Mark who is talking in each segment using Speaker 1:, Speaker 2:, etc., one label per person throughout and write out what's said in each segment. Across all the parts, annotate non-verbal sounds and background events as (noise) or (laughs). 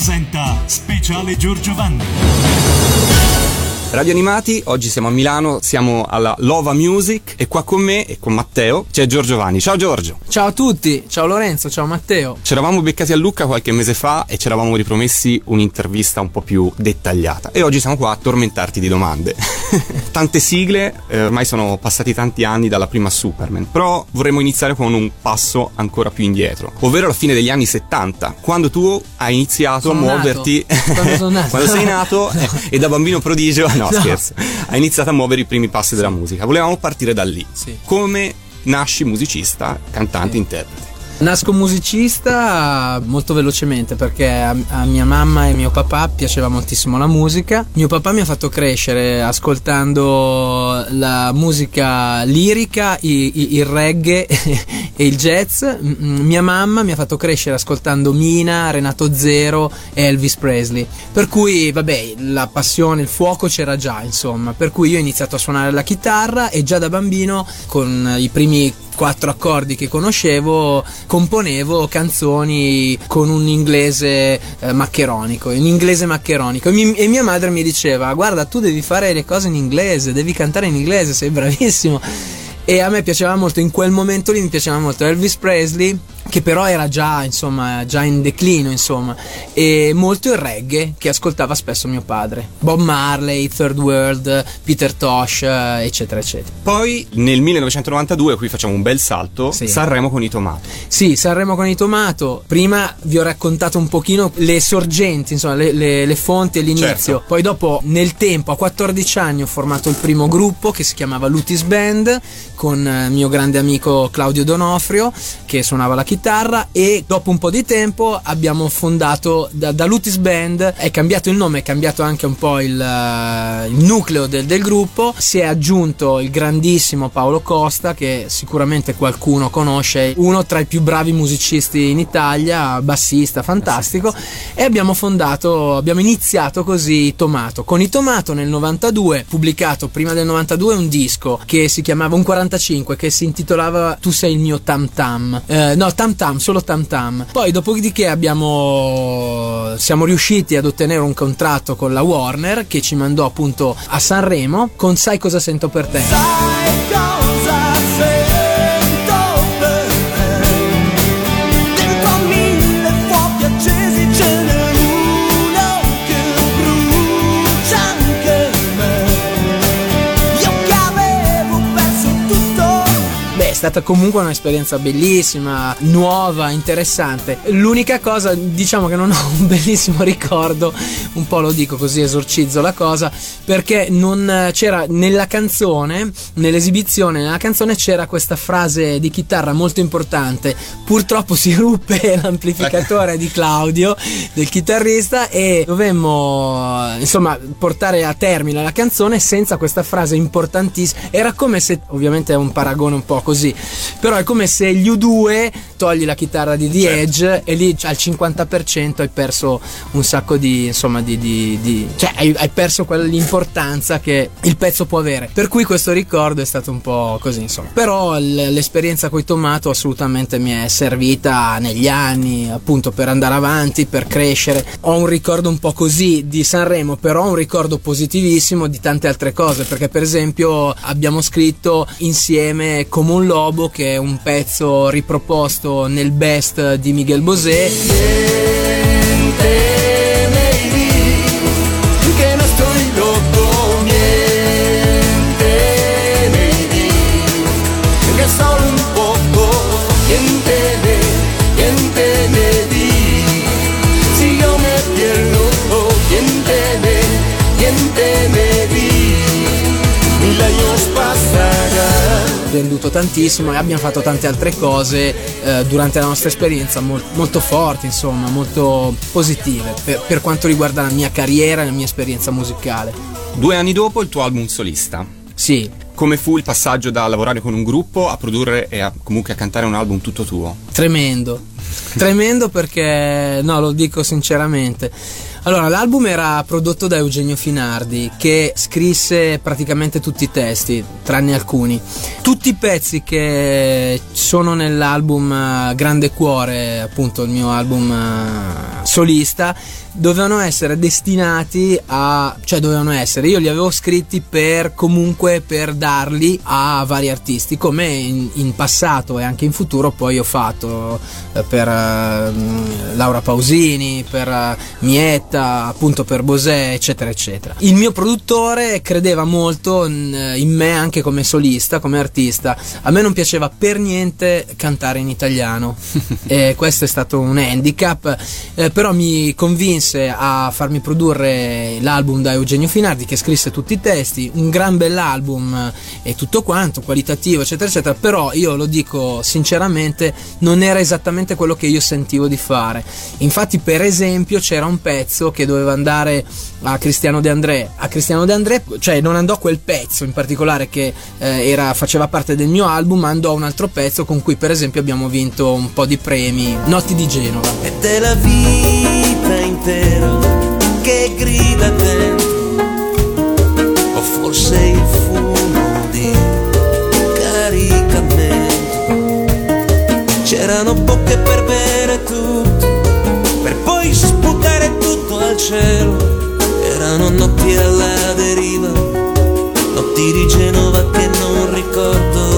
Speaker 1: presenta Speciale Giorgio Vanni.
Speaker 2: Radio Animati, oggi siamo a Milano, siamo alla Lova Music e qua con me e con Matteo c'è Giorgio Vanni. Ciao Giorgio!
Speaker 3: Ciao a tutti, ciao Lorenzo, ciao Matteo.
Speaker 2: Ci eravamo beccati a Lucca qualche mese fa e ci eravamo ripromessi un'intervista un po' più dettagliata e oggi siamo qua a tormentarti di domande. (laughs) Tante sigle, eh, ormai sono passati tanti anni dalla prima Superman, però vorremmo iniziare con un passo ancora più indietro, ovvero la fine degli anni 70, quando tu hai iniziato
Speaker 3: Sono
Speaker 2: a muoverti...
Speaker 3: Quando (laughs)
Speaker 2: quando sei nato eh, (laughs) e da bambino prodigio, no,
Speaker 3: No.
Speaker 2: scherzo, hai iniziato a muovere i primi passi della musica. Volevamo partire da lì. Come nasci musicista, cantante, interprete?
Speaker 3: Nasco musicista molto velocemente perché a, a mia mamma e mio papà piaceva moltissimo la musica. Mio papà mi ha fatto crescere ascoltando la musica lirica, i- i- il reggae (laughs) e il jazz. M- Mia mamma mi ha fatto crescere ascoltando Mina, Renato Zero e Elvis Presley. Per cui, vabbè, la passione, il fuoco c'era già, insomma. Per cui io ho iniziato a suonare la chitarra e già da bambino con i primi quattro accordi che conoscevo componevo canzoni con un inglese eh, maccheronico in inglese maccheronico. E, mi- e mia madre mi diceva guarda tu devi fare le cose in inglese devi cantare in inglese sei bravissimo. E a me piaceva molto in quel momento lì mi piaceva molto. Elvis Presley che però era già insomma già in declino insomma e molto il reggae che ascoltava spesso mio padre Bob Marley Third World Peter Tosh eh, eccetera eccetera
Speaker 2: Poi nel 1992, qui facciamo un bel salto,
Speaker 3: Sì.
Speaker 2: Sanremo con i Tomato.
Speaker 3: Sì, Sanremo con i Tomato. Prima vi ho raccontato un pochino le sorgenti, insomma, le, le- le fonti e l'inizio.
Speaker 2: Certo.
Speaker 3: Poi dopo, nel tempo, a 14 anni, ho formato il primo gruppo che si chiamava Lutis Band con eh, mio grande amico Claudio Donofrio che suonava la chitarra e dopo un po' di tempo abbiamo fondato da, da Lutis Band, è cambiato il nome, è cambiato anche un po' il, eh, il nucleo del, del gruppo, si è aggiunto il grandissimo Paolo Costa che sicuramente qualcuno conosce, uno tra i più bravi musicisti in Italia, bassista fantastico e abbiamo fondato, abbiamo iniziato così Tomato. Con i Tomato nel 92, pubblicato prima del 92 un disco che si chiamava un 45 che si intitolava Tu sei il mio Tam Tam. Eh, no, Tam Tam, solo Tam Tam. Poi dopodiché abbiamo siamo riusciti ad ottenere un contratto con la Warner che ci mandò appunto a Sanremo con Sai cosa sento per te.
Speaker 4: Sai cosa sento
Speaker 3: stata comunque un'esperienza bellissima, nuova, interessante. L'unica cosa, diciamo che non ho un bellissimo ricordo, un po' lo dico così esorcizzo la cosa, perché non c'era nella canzone, nell'esibizione, nella canzone c'era questa frase di chitarra molto importante. Purtroppo si ruppe (laughs) l'amplificatore di Claudio, del chitarrista, e dovemmo insomma portare a termine la canzone senza questa frase importantissima. Era come se, ovviamente è un paragone un po' così, però è come se gli U2 togli la chitarra di The Edge e lì al 50% hai perso un sacco di, insomma, di, di- di- cioè hai, hai perso quell'importanza che il pezzo può avere. Per cui questo ricordo è stato un po' così, insomma. Però l'esperienza coi Tomato assolutamente mi è servita negli anni, appunto, per andare avanti, per crescere. Ho un ricordo un po' così di Sanremo, però ho un ricordo positivissimo di tante altre cose, perché per esempio abbiamo scritto insieme Come un lobo, che è un pezzo riproposto nel best di Miguel Bosé.
Speaker 4: Niente
Speaker 3: venduto tantissimo e abbiamo fatto tante altre cose eh, durante la nostra esperienza mol- molto forti, insomma, molto positive per, per quanto riguarda la mia carriera e la mia esperienza musicale.
Speaker 2: Due anni dopo il tuo album solista.
Speaker 3: Sì,
Speaker 2: Come fu il passaggio da lavorare con un gruppo a produrre e a, comunque a cantare un album tutto tuo?
Speaker 3: tremendo. Tremendo perché, no, lo dico sinceramente. Allora, l'album era prodotto da Eugenio Finardi, che scrisse praticamente tutti i testi, tranne alcuni. Tutti i pezzi che sono nell'album eh, Grande Cuore, appunto il mio album eh, solista, dovevano essere destinati a cioè dovevano essere io li avevo scritti per comunque per darli a vari artisti come in, in passato e anche in futuro poi ho fatto eh, per eh, Laura Pausini per eh, Mietta appunto per Bosè eccetera eccetera. Il mio produttore credeva molto in, in me anche come solista come artista. A me non piaceva per niente cantare in italiano. (laughs) E questo è stato un handicap eh, però mi convinse a farmi produrre l'album da Eugenio Finardi che scrisse tutti i testi, un gran bell'album e tutto quanto, qualitativo eccetera eccetera, però io lo dico sinceramente non era esattamente quello che io sentivo di fare. Infatti per esempio c'era un pezzo che doveva andare a Cristiano De André, a Cristiano De André, cioè non andò quel pezzo in particolare che eh, era, faceva parte del mio album, ma andò un altro pezzo con cui per esempio abbiamo vinto un po' di premi, Notti di Genova.
Speaker 4: Ed è la vita intera che grida dentro. O forse il fumo di caricamento. C'erano bocche per bere tutto per poi sputare tutto al cielo. Erano notti alla deriva notti di Genova che non ricordo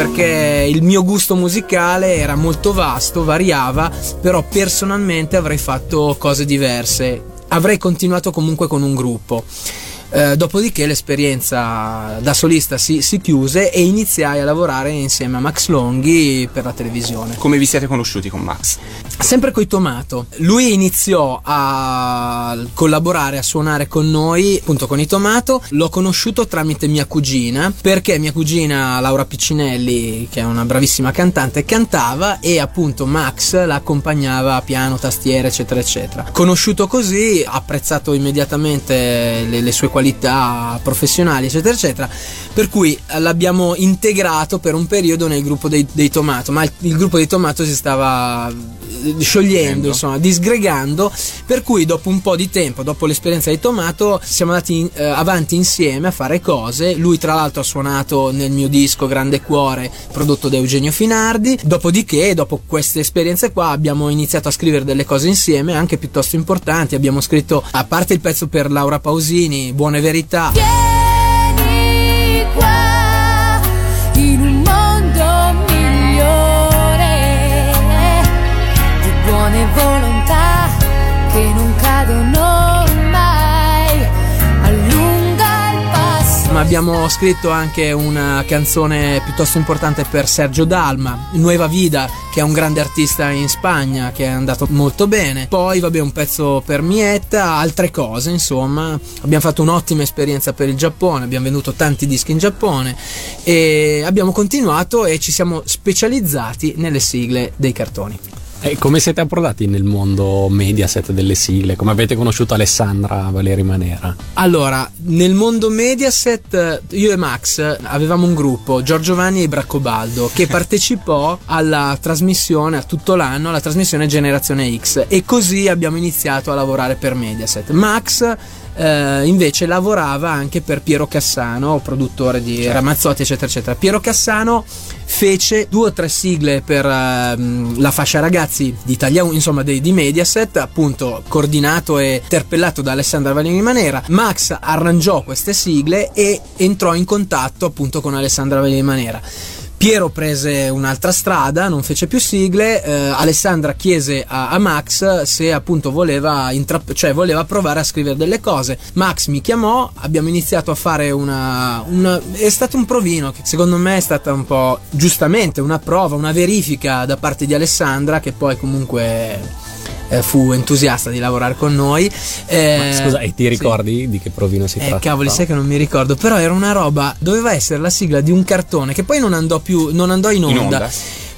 Speaker 3: perché il mio gusto musicale era molto vasto, variava, però personalmente avrei fatto cose diverse. Avrei continuato comunque con un gruppo. Eh, dopodiché l'esperienza da solista si, si, chiuse e iniziai a lavorare insieme a Max Longhi per la televisione.
Speaker 2: Come vi siete conosciuti con Max?
Speaker 3: Sempre coi Tomato. Lui iniziò a collaborare, a suonare con noi, appunto con i Tomato. L'ho conosciuto tramite mia cugina, perché mia cugina Laura Piccinelli, che è una bravissima cantante, cantava e appunto Max l'accompagnava a piano, tastiere, eccetera, eccetera. Conosciuto così, apprezzato immediatamente le, le sue qualità qualità professionali, eccetera, eccetera. Per cui l'abbiamo integrato per un periodo nel gruppo dei, dei Tomato, ma il, il, gruppo dei Tomato si stava sciogliendo, insomma, disgregando. Per cui, dopo un po' di tempo, dopo l'esperienza dei Tomato, siamo andati in, eh, avanti insieme a fare cose. Lui, tra l'altro, ha suonato nel mio disco Grande Cuore, prodotto da Eugenio Finardi. Dopodiché, dopo queste esperienze qua, abbiamo iniziato a scrivere delle cose insieme, anche piuttosto importanti. Abbiamo scritto, a parte il pezzo per Laura Pausini, Buone Verità.
Speaker 5: Vieni
Speaker 3: abbiamo scritto anche una canzone piuttosto importante per Sergio Dalma, Nueva Vida, che è un grande artista in Spagna, che è andato molto bene. Poi, vabbè, un pezzo per Mietta, altre cose, insomma. Abbiamo fatto un'ottima esperienza per il Giappone, abbiamo venduto tanti dischi in Giappone e abbiamo continuato e ci siamo specializzati nelle sigle dei cartoni.
Speaker 6: E come siete approdati nel mondo Mediaset delle sigle? Come avete conosciuto Alessandra Valeri Manera?
Speaker 3: Allora, nel mondo Mediaset, io e Max avevamo un gruppo, Giorgio Vanni e Braccobaldo, che (laughs) partecipò alla trasmissione, a tutto l'anno, alla trasmissione Generazione X. E così abbiamo iniziato a lavorare per Mediaset. Max eh, invece lavorava anche per Piero Cassano, produttore di certo. Ramazzotti, eccetera, eccetera. Piero Cassano fece due o tre sigle per ehm, la fascia ragazzi di Italia 1, insomma di, di, Mediaset, appunto coordinato e interpellato da Alessandra Valini Manera. Max arrangiò queste sigle e entrò in contatto appunto con Alessandra Valini Manera. Piero prese un'altra strada, non fece più sigle. Eh, Alessandra chiese a, a, Max se appunto voleva, intra- cioè voleva provare a scrivere delle cose. Max mi chiamò, abbiamo iniziato a fare una, una. È stato un provino che secondo me è stata un po' giustamente una prova, una verifica da parte di Alessandra che poi comunque eh, fu entusiasta di lavorare con noi.
Speaker 6: Eh, scusa, e ti ricordi sì. di che provino si
Speaker 3: eh,
Speaker 6: tratta?
Speaker 3: Cavoli, sai che non mi ricordo, però era una roba, doveva essere la sigla di un cartone che poi non andò più, non andò in onda. In onda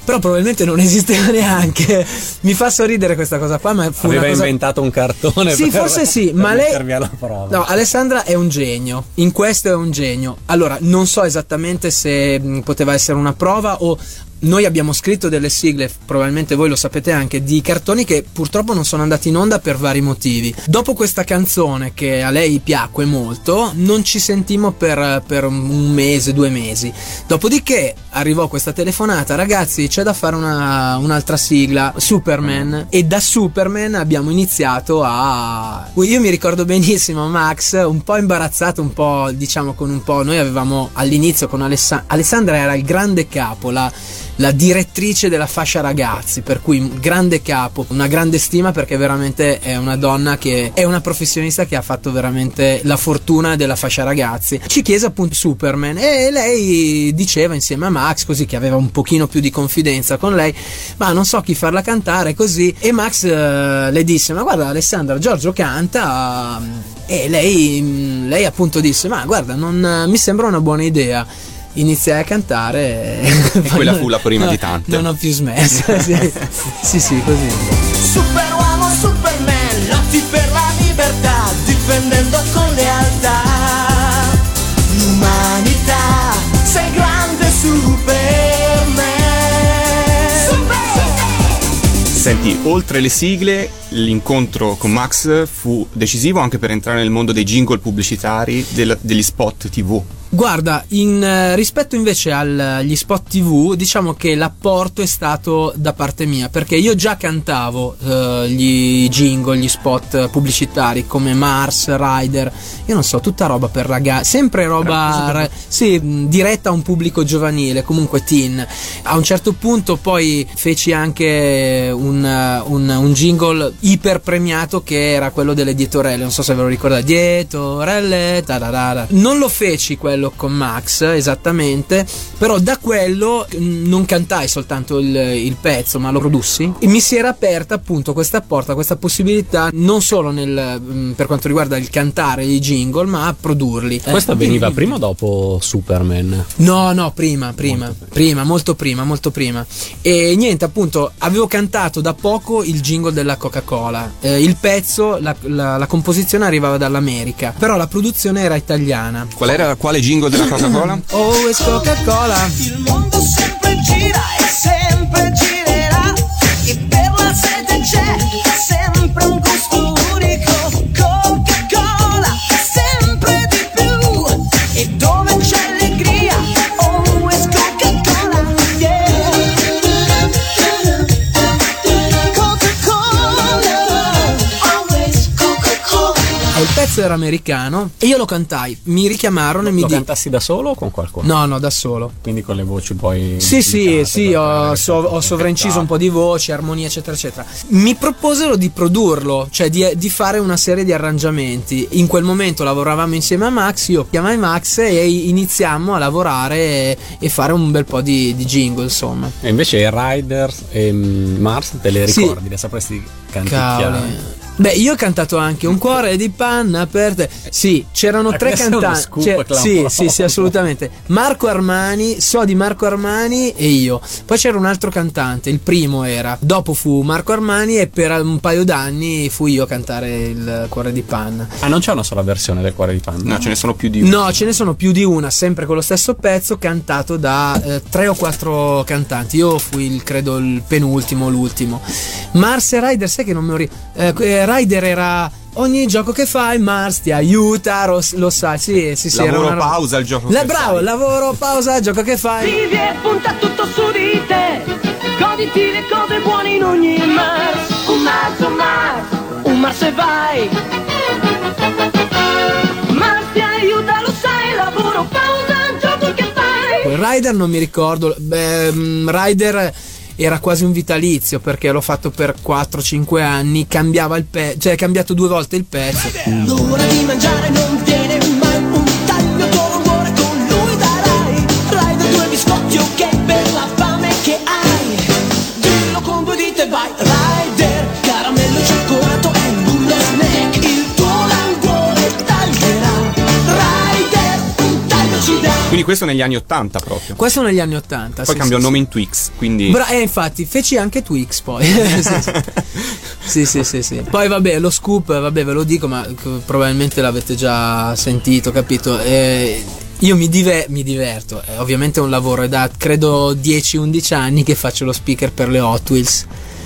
Speaker 3: però probabilmente non esisteva neanche. Mi fa sorridere questa cosa qua, ma fu
Speaker 6: Aveva
Speaker 3: cosa...
Speaker 6: inventato un cartone.
Speaker 3: Sì,
Speaker 6: per,
Speaker 3: forse sì, ma lei
Speaker 6: alla prova.
Speaker 3: No, Alessandra è un genio. In questo è un genio. Allora, non so esattamente se poteva essere una prova o noi abbiamo scritto delle sigle, probabilmente voi lo sapete anche, di cartoni che purtroppo non sono andati in onda per vari motivi. Dopo questa canzone che a lei piacque molto, non ci sentimmo per, per un mese, due mesi. Dopodiché arrivò questa telefonata, ragazzi, c'è da fare una- un'altra sigla, Superman, e da Superman abbiamo iniziato a... Io mi ricordo benissimo Max, un po' imbarazzato, un po' diciamo con un po'... Noi avevamo all'inizio con Alessa- Alessandra era il grande capo, la, la direttrice della fascia ragazzi, per cui un grande capo, una grande stima perché veramente è una donna che è una professionista che ha fatto veramente la fortuna della fascia ragazzi. Ci chiese appunto Superman e lei diceva insieme a Max, così che aveva un pochino più di confidenza con lei, ma non so chi farla cantare così e Max eh, le disse "Ma guarda Alessandra, Giorgio canta" e lei, lei appunto disse "Ma guarda, non mi sembra una buona idea" iniziai a cantare
Speaker 2: E quella fu la prima di tante.
Speaker 3: non ho più smesso (laughs) sì sì, sì così
Speaker 4: Superuomo, Superman, lotti per la libertà, difendendo con lealtà l'umanità. Sei grande Superman.
Speaker 2: Senti, oltre le sigle, l'incontro con Max fu decisivo anche per entrare nel mondo dei jingle pubblicitari, del- degli spot TV.
Speaker 3: Guarda, in, eh, rispetto invece agli spot TV, diciamo che l'apporto è stato da parte mia, perché io già cantavo eh, gli jingle, gli spot pubblicitari come Mars, Rider, io non so, tutta roba per ragazzi, sempre roba ra- sì, diretta a un pubblico giovanile, comunque teen. A un certo punto poi feci anche un, un- un jingle iper premiato che era quello delle dietorelle, non so se ve lo ricordate, dietorelle, tararara. Non lo feci quello con Max esattamente, però da quello mh, non cantai soltanto il, il pezzo, ma lo produssi e mi si era aperta appunto questa porta, questa possibilità non solo nel, mh, per quanto riguarda il cantare i jingle, ma a produrli.
Speaker 6: Questo
Speaker 3: Eh,
Speaker 6: avveniva prima o dopo Superman?
Speaker 3: No, no, prima, prima,
Speaker 6: Molto prima.
Speaker 3: prima, molto prima, molto prima. E niente, appunto, avevo cantato da poco il jingle della Coca-Cola. Eh, il pezzo, la, la- la composizione arrivava dall'America, però la produzione era italiana.
Speaker 2: Qual era quale jingle della Coca-Cola?
Speaker 3: Always Coca-Cola.
Speaker 4: Il mondo sempre gira e sempre girerà.
Speaker 3: Pezzo era americano e io lo cantai. Mi richiamarono e mi
Speaker 6: Lo
Speaker 3: di-
Speaker 6: cantassi da solo o con qualcuno?
Speaker 3: No, no, da solo.
Speaker 6: Quindi con le voci poi.
Speaker 3: Sì, sì, sì, ho, so- ho
Speaker 6: le
Speaker 3: sovrainciso un po' di voci, armonia, eccetera, eccetera. Mi proposero di produrlo, cioè di, di fare una serie di arrangiamenti. In quel momento lavoravamo insieme a Max, io chiamai Max e iniziammo a lavorare e, e fare un bel po' di, di jingle, insomma.
Speaker 6: E invece Riders e mm, Mars te le
Speaker 3: Sì.
Speaker 6: ricordi? Le sapresti canticchiare?
Speaker 3: Cavoli. Beh, io ho cantato anche un cuore di panna per te. Sì, c'erano
Speaker 6: Eh,
Speaker 3: tre cantanti. Cioè, sì, sì, sì, assolutamente. Marco Armani, so di Marco Armani e io. Poi c'era un altro cantante, il primo era. Dopo fu Marco Armani e per un paio d'anni fui io a cantare il cuore di panna.
Speaker 6: Ah, non c'è una sola versione del cuore di panna?
Speaker 2: No, ce ne sono più di uno.
Speaker 3: No, ce ne sono più di una, sempre con lo stesso pezzo, cantato da eh, tre o quattro cantanti. Io fui, il, credo, il penultimo, l'ultimo. Mars Ryder, sai che non me lo Ryder era. Ogni gioco che fai, Mars ti aiuta, lo, lo sai. Sì, sì, sì. era
Speaker 2: Lavoro
Speaker 3: una-
Speaker 2: pausa il gioco.
Speaker 3: La-
Speaker 2: che
Speaker 3: bravo,
Speaker 2: fai.
Speaker 3: lavoro, pausa, gioco che fai.
Speaker 7: Vivi e punta tutto su di te Goditi le cose buone in ogni Mars Un Mars, un Mars, un Mars e vai Mars ti aiuta, lo sai, lavoro, pausa, gioco che fai
Speaker 3: Poi Ryder non mi ricordo. Beh, mm, Ryder era quasi un vitalizio perché l'ho fatto per 4-5 anni. Cambiava il pezzo, cioè è cambiato due volte il pezzo.
Speaker 4: L'ora di mangiare non viene
Speaker 2: Quindi questo negli anni 80 proprio.
Speaker 3: Questo negli anni 80.
Speaker 2: Poi
Speaker 3: sì,
Speaker 2: cambiò
Speaker 3: sì,
Speaker 2: nome
Speaker 3: sì.
Speaker 2: in Twix, quindi...
Speaker 3: Bra- eh, infatti, feci anche Twix poi. (laughs) sì, sì. sì, sì. Poi vabbè, lo scoop, vabbè, ve lo dico, ma probabilmente l'avete già sentito, capito? Eh, Io mi, dive- mi diverto, è ovviamente un lavoro, è da credo 10-11 anni che faccio lo speaker per le Hot Wheels.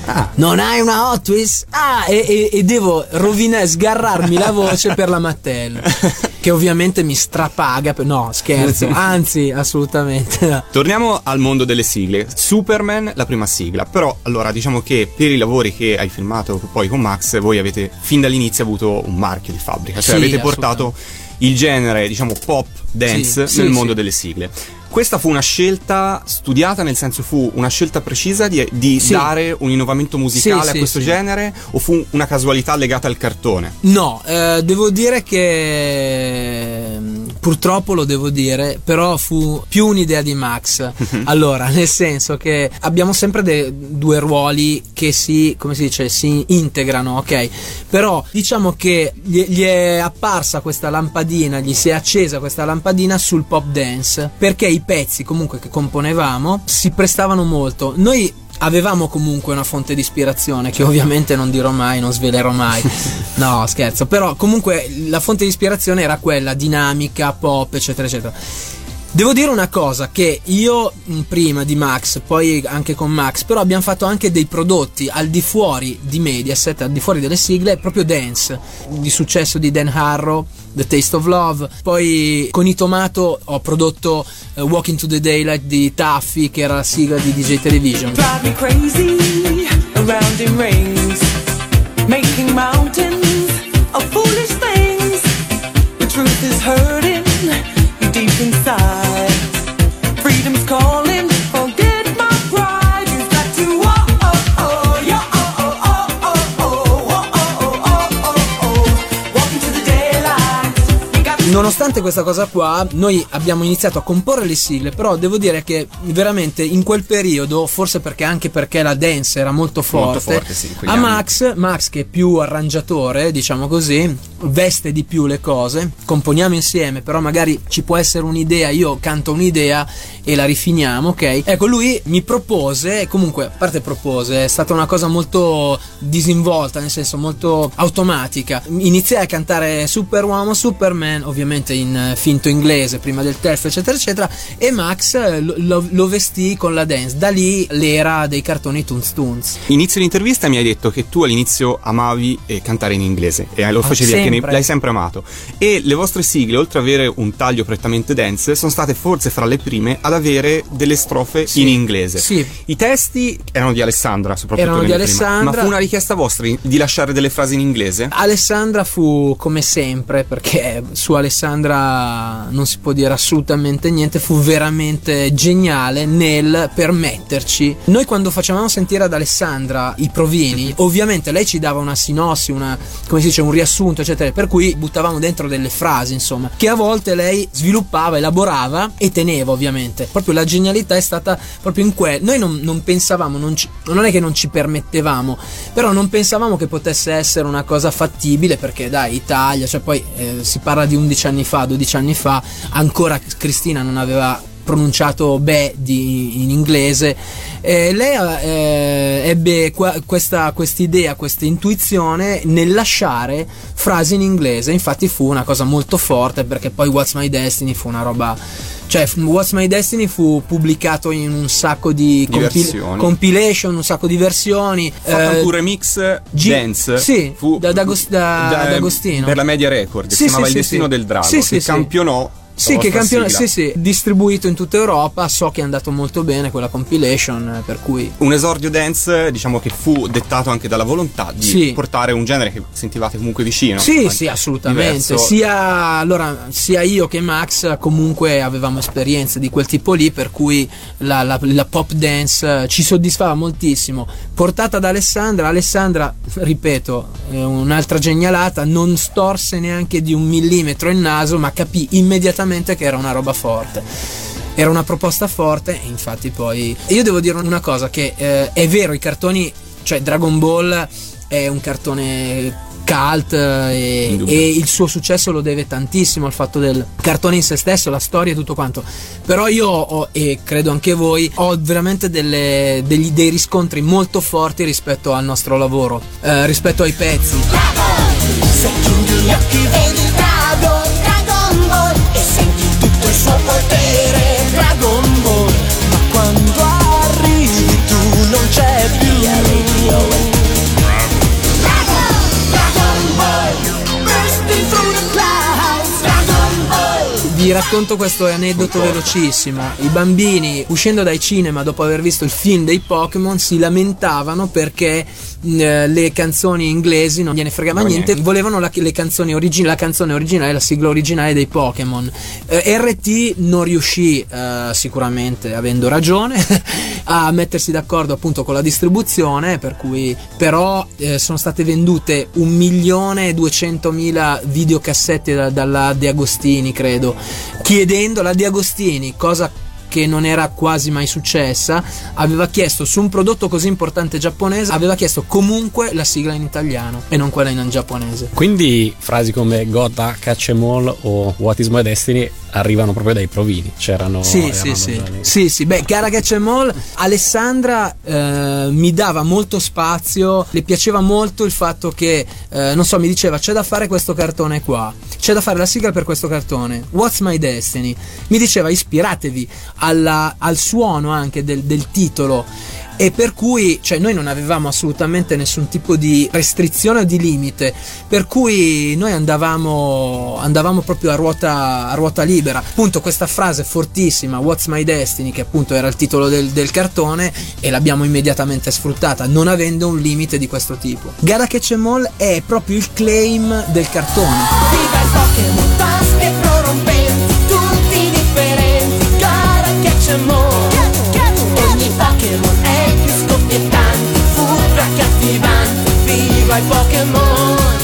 Speaker 2: Ah.
Speaker 3: Non hai una Hot Wheels? Ah, e, e- e devo rovinare, sgarrarmi la voce per la Mattel. (laughs) Che ovviamente mi strapaga. per- No, scherzo, (laughs) anzi, assolutamente. no.
Speaker 2: Torniamo al mondo delle sigle. Superman, la prima sigla. Però, allora, diciamo che per i lavori che hai filmato poi con Max, voi avete fin dall'inizio avuto un marchio di fabbrica. Cioè,
Speaker 3: Sì,
Speaker 2: avete portato il genere, diciamo, pop dance
Speaker 3: Sì,
Speaker 2: nel
Speaker 3: sì,
Speaker 2: mondo delle sigle. Questa fu una scelta studiata, nel senso fu una scelta precisa di, di
Speaker 3: Sì.
Speaker 2: dare un innovamento musicale
Speaker 3: Sì,
Speaker 2: a
Speaker 3: sì,
Speaker 2: questo genere o fu una casualità legata al cartone?
Speaker 3: No, eh, devo dire che purtroppo lo devo dire, però fu più un'idea di Max. allora, (laughs) nel senso che abbiamo sempre de- due ruoli che si, come si dice, si integrano, ok? Però diciamo che gli, gli è apparsa questa lampadina, gli si è accesa questa lampadina sul pop dance, perché i pezzi comunque che componevamo si prestavano molto. Noi Avevamo comunque una fonte di ispirazione che ovviamente non dirò mai, non svelerò mai. (laughs) No, scherzo, però comunque la fonte di ispirazione era quella dinamica, pop, eccetera, eccetera. Devo dire una cosa che io prima di Max, poi anche con Max, però abbiamo fatto anche dei prodotti al di fuori di Mediaset, al di fuori delle sigle, proprio dance, di successo di Dan Harrow, The Taste of Love. Poi con i Tomato ho prodotto eh, Walk into the Daylight di Taffy, che era la sigla di DJ Television.
Speaker 8: drive me crazy around in rings, making mountains of foolish things. The truth is hurting deep inside.
Speaker 3: Nonostante questa cosa qua, noi abbiamo iniziato a comporre le sigle, però devo dire che veramente in quel periodo, forse perché anche perché la dance era molto forte,
Speaker 2: Molto forte, sì,
Speaker 3: a
Speaker 2: anni.
Speaker 3: Max, Max che è più arrangiatore, diciamo così, veste di più le cose, componiamo insieme, però magari ci può essere un'idea, io canto un'idea e la rifiniamo, ok? Ecco, lui mi propose, comunque, a parte propose, è stata una cosa molto disinvolta, nel senso molto automatica. Iniziai a cantare Superuomo, Superman, ovviamente in eh, finto inglese, prima del testo, eccetera, eccetera, e Max eh, lo, lo- vestì con la dance. Da lì l'era dei cartoni Toons Toons.
Speaker 2: Inizio l'intervista mi hai detto che tu all'inizio amavi eh, cantare in inglese e lo
Speaker 3: Ah,
Speaker 2: facevi anche nei-
Speaker 3: sempre.
Speaker 2: l'hai sempre amato. E le vostre sigle, oltre ad avere un taglio prettamente dance, sono state forse fra le prime ad avere delle strofe
Speaker 3: Sì.
Speaker 2: in inglese.
Speaker 3: Sì.
Speaker 2: I testi erano di Alessandra, soprattutto
Speaker 3: Erano di. Alessandra.
Speaker 2: Ma fu una richiesta vostra di lasciare delle frasi in inglese?
Speaker 3: Alessandra fu come sempre, perché su Alessandra non si può dire assolutamente niente, fu veramente geniale nel permetterci. Noi quando facevamo sentire ad Alessandra i provini, ovviamente lei ci dava una sinossi, una, come si dice, un riassunto, eccetera, per cui buttavamo dentro delle frasi, insomma, che a volte lei sviluppava, elaborava e teneva, ovviamente. Proprio la genialità è stata proprio in quello. Noi non, non pensavamo, non, ci- non è che non ci permettevamo, però non pensavamo che potesse essere una cosa fattibile perché dai Italia cioè poi eh, si parla di 11 anni fa 12 anni fa ancora Cristina non aveva pronunciato beh di, in inglese Eh, lei eh, ebbe qua- questa idea questa intuizione nel lasciare frasi in inglese infatti fu una cosa molto forte perché poi What's My Destiny fu una roba cioè What's My Destiny fu pubblicato in un sacco di,
Speaker 2: versioni.
Speaker 3: compilation un sacco di versioni
Speaker 2: Fatto
Speaker 3: eh,
Speaker 2: un remix
Speaker 3: G-
Speaker 2: dance
Speaker 3: sì,
Speaker 2: fu-
Speaker 3: da- da da- da Agostino.
Speaker 2: per la Media Record
Speaker 3: Sì,
Speaker 2: si chiamava
Speaker 3: sì,
Speaker 2: Il
Speaker 3: sì,
Speaker 2: destino
Speaker 3: sì.
Speaker 2: del drago
Speaker 3: Sì,
Speaker 2: che
Speaker 3: sì, sì.
Speaker 2: campionò
Speaker 3: Sì, che
Speaker 2: sigla.
Speaker 3: sì, sì, distribuito in tutta Europa. So che è andato molto bene quella compilation, per cui
Speaker 2: un esordio dance diciamo che fu dettato anche dalla volontà di
Speaker 3: Sì.
Speaker 2: portare un genere che sentivate comunque vicino
Speaker 3: Sì, sì, assolutamente. Sia, allora, sia io che Max comunque avevamo esperienze di quel tipo lì, per cui la, la- la pop dance eh, ci soddisfava moltissimo. Portata da Alessandra, Alessandra, ripeto, un'altra genialata, non storse neanche di un millimetro il naso, ma capì immediatamente che era una roba forte. Era una proposta forte infatti poi... Io devo dire una cosa, che eh, è vero, i cartoni, cioè Dragon Ball è un cartone cult eh, e, e il suo successo lo deve tantissimo al fatto del cartone in se stesso, la storia e tutto quanto. Però io ho, e credo anche voi, ho veramente delle- degli- dei riscontri molto forti rispetto al nostro lavoro, eh, rispetto ai pezzi.
Speaker 9: Se chiudi gli occhi vedi
Speaker 8: suo potere Dragon Ball. Ma quando arrivi tu non c'è più
Speaker 3: Vi racconto questo aneddoto velocissimo. I bambini, uscendo dai cinema dopo aver visto il film dei Pokémon, si lamentavano perché eh, le canzoni inglesi non gliene fregava
Speaker 2: No,
Speaker 3: niente,
Speaker 2: niente.
Speaker 3: volevano la, le canzoni origi- la canzone originale, la sigla originale dei Pokémon. Eh, RT non riuscì, eh, sicuramente avendo ragione, (laughs) a mettersi d'accordo appunto con la distribuzione, per cui però eh, sono state vendute un milione e duecentomila videocassette da- dalla De Agostini, credo, chiedendo la De Agostini cosa che non era quasi mai successa, aveva chiesto su un prodotto così importante giapponese, aveva chiesto comunque la sigla in italiano e non quella in giapponese.
Speaker 6: Quindi frasi come Gotta, Catch 'em All o What is my destiny arrivano proprio dai provini. C'erano.
Speaker 3: Sì, sì, sì. Sì, sì. Beh, Gara Catch 'em All, Alessandra eh, mi dava molto spazio, le piaceva molto il fatto che, eh, non so, mi diceva c'è da fare questo cartone qua, c'è da fare la sigla per questo cartone, What's My Destiny? Mi diceva ispiratevi alla- al suono anche del, del titolo. E per cui, cioè, noi non avevamo assolutamente nessun tipo di restrizione o di limite, per cui noi andavamo, andavamo proprio a ruota, a ruota libera. Appunto, questa frase fortissima, What's My Destiny, che appunto era il titolo del, del cartone, e l'abbiamo immediatamente sfruttata, non avendo un limite di questo tipo. Gara Catch 'em All è proprio il claim del cartone.
Speaker 8: Viva il Pokémon, basche prorompenti, tutti differenti, gara catch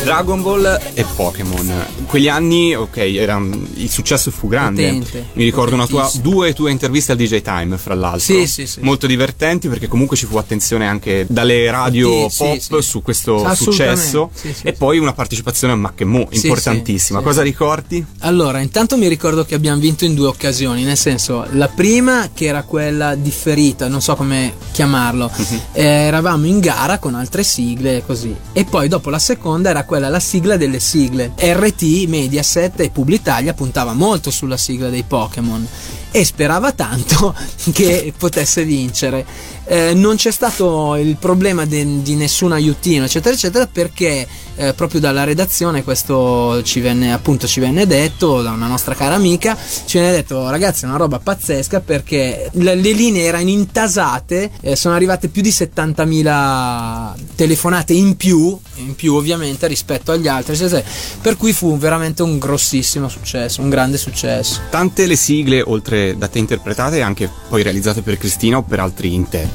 Speaker 2: Dragon Ball e Pokémon. Quegli anni, ok, era, il successo fu grande.
Speaker 3: Potente,
Speaker 2: Mi ricordo una tua, due tue interviste al DJ Time, fra l'altro.
Speaker 3: Sì, sì, sì.
Speaker 2: Molto divertenti perché comunque ci fu attenzione anche dalle radio
Speaker 3: Sì,
Speaker 2: pop
Speaker 3: sì, sì.
Speaker 2: su questo successo.
Speaker 3: Sì, sì,
Speaker 2: e
Speaker 3: sì.
Speaker 2: poi una partecipazione a Mackemo,
Speaker 3: Sì,
Speaker 2: importantissima.
Speaker 3: sì, sì.
Speaker 2: Cosa ricordi?
Speaker 3: Allora, intanto mi ricordo che abbiamo vinto in due occasioni, nel senso, la prima che era quella differita, non so come chiamarlo, eh, eravamo in gara con altre sigle e così, e poi dopo la seconda era quella la sigla delle sigle. RT, Mediaset e Publitalia puntava molto sulla sigla dei Pokémon e sperava tanto (laughs) che potesse vincere. Eh, non c'è stato il problema de- di nessun aiutino, eccetera, eccetera, perché eh, proprio dalla redazione questo ci venne appunto ci venne detto da una nostra cara amica, ci venne detto ragazzi è una roba pazzesca perché le, le linee erano intasate, eh, sono arrivate più di 70.000 telefonate in più, in più ovviamente rispetto agli altri, eccetera, per cui fu veramente un grossissimo successo, un grande successo.
Speaker 2: Tante le sigle, oltre da te interpretate, anche poi realizzate per Cristina o per altri interpreti.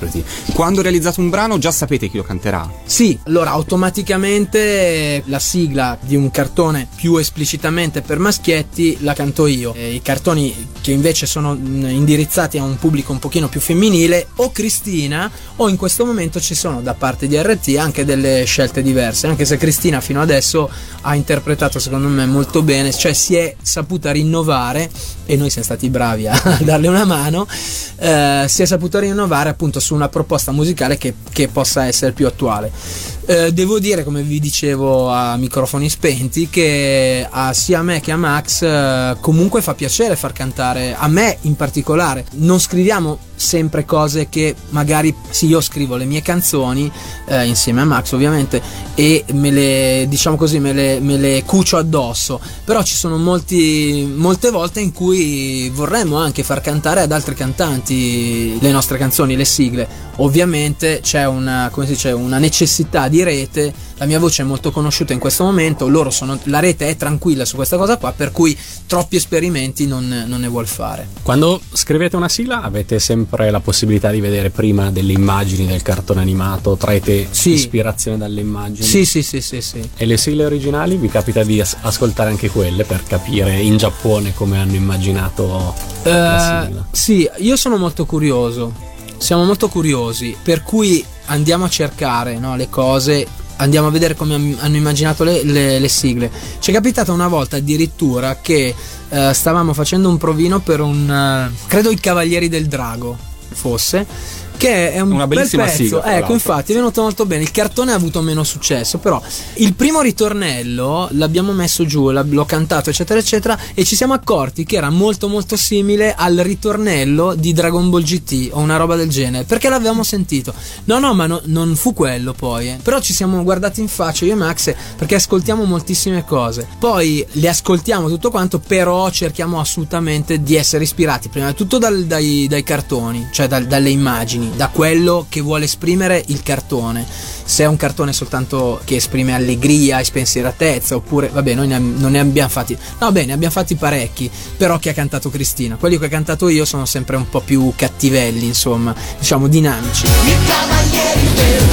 Speaker 2: Quando realizzate un brano, già sapete chi lo canterà.
Speaker 3: Sì, allora automaticamente la sigla di un cartone più esplicitamente per maschietti la canto io. E I cartoni che invece sono mh, indirizzati a un pubblico un pochino più femminile o Cristina o in questo momento ci sono da parte di RT anche delle scelte diverse, anche se Cristina fino adesso ha interpretato secondo me molto bene, cioè si è saputa rinnovare e noi siamo stati bravi a (laughs) darle una mano, eh, si è saputa rinnovare appunto su una proposta musicale che, che possa essere più attuale. Eh, devo dire, come vi dicevo a microfoni spenti, che a, sia a me che a Max eh, comunque fa piacere far cantare, a me in particolare. Non scriviamo sempre cose che magari, sì, io scrivo le mie canzoni eh, insieme a Max ovviamente e me le, diciamo così, me le, me le cucio addosso, però ci sono molti, molte volte in cui vorremmo anche far cantare ad altri cantanti le nostre canzoni, le sigle. Ovviamente c'è una, dice, una necessità di rete, la mia voce è molto conosciuta in questo momento, loro sono, la rete è tranquilla su questa cosa qua, per cui troppi esperimenti non, non ne vuol fare.
Speaker 6: Quando scrivete una sigla avete sempre la possibilità di vedere prima delle immagini del cartone animato, traete
Speaker 3: Sì.
Speaker 6: ispirazione dalle immagini.
Speaker 3: Sì, sì, sì, sì, sì.
Speaker 6: E le sigle originali vi capita di as- ascoltare anche quelle per capire in Giappone come hanno immaginato la
Speaker 3: Eh,
Speaker 6: sigla.
Speaker 3: sì, io sono molto curioso. Siamo molto curiosi, per cui andiamo a cercare no, le cose, andiamo a vedere come hanno immaginato le, le- le sigle. Ci è capitato una volta addirittura che eh, stavamo facendo un provino per un, eh, credo i Cavalieri del Drago fosse, che è un
Speaker 2: Una
Speaker 3: bel
Speaker 2: bellissima
Speaker 3: pezzo.
Speaker 2: sigla,
Speaker 3: ecco,
Speaker 2: l'altro.
Speaker 3: infatti è venuto molto bene. Il cartone ha avuto meno successo, però il primo ritornello l'abbiamo messo giù, l'ho cantato, eccetera, eccetera, e ci siamo accorti che era molto, molto simile al ritornello di Dragon Ball GT o una roba del genere, perché l'avevamo sentito. No, no, ma no- non fu quello poi. eh. Però ci siamo guardati in faccia io e Max perché ascoltiamo moltissime cose. Poi le ascoltiamo tutto quanto, però cerchiamo assolutamente di essere ispirati prima di tutto dal- dai, dai cartoni, cioè dal- dalle immagini, da quello che vuole esprimere il cartone. Se è un cartone soltanto che esprime allegria e spensieratezza, oppure, vabbè, noi ne non ne abbiamo fatti, no, beh, ne abbiamo fatti parecchi, però che ha cantato Cristina. Quelli che ho cantato io sono sempre un po' più cattivelli, insomma, diciamo dinamici.
Speaker 4: I cavalieri del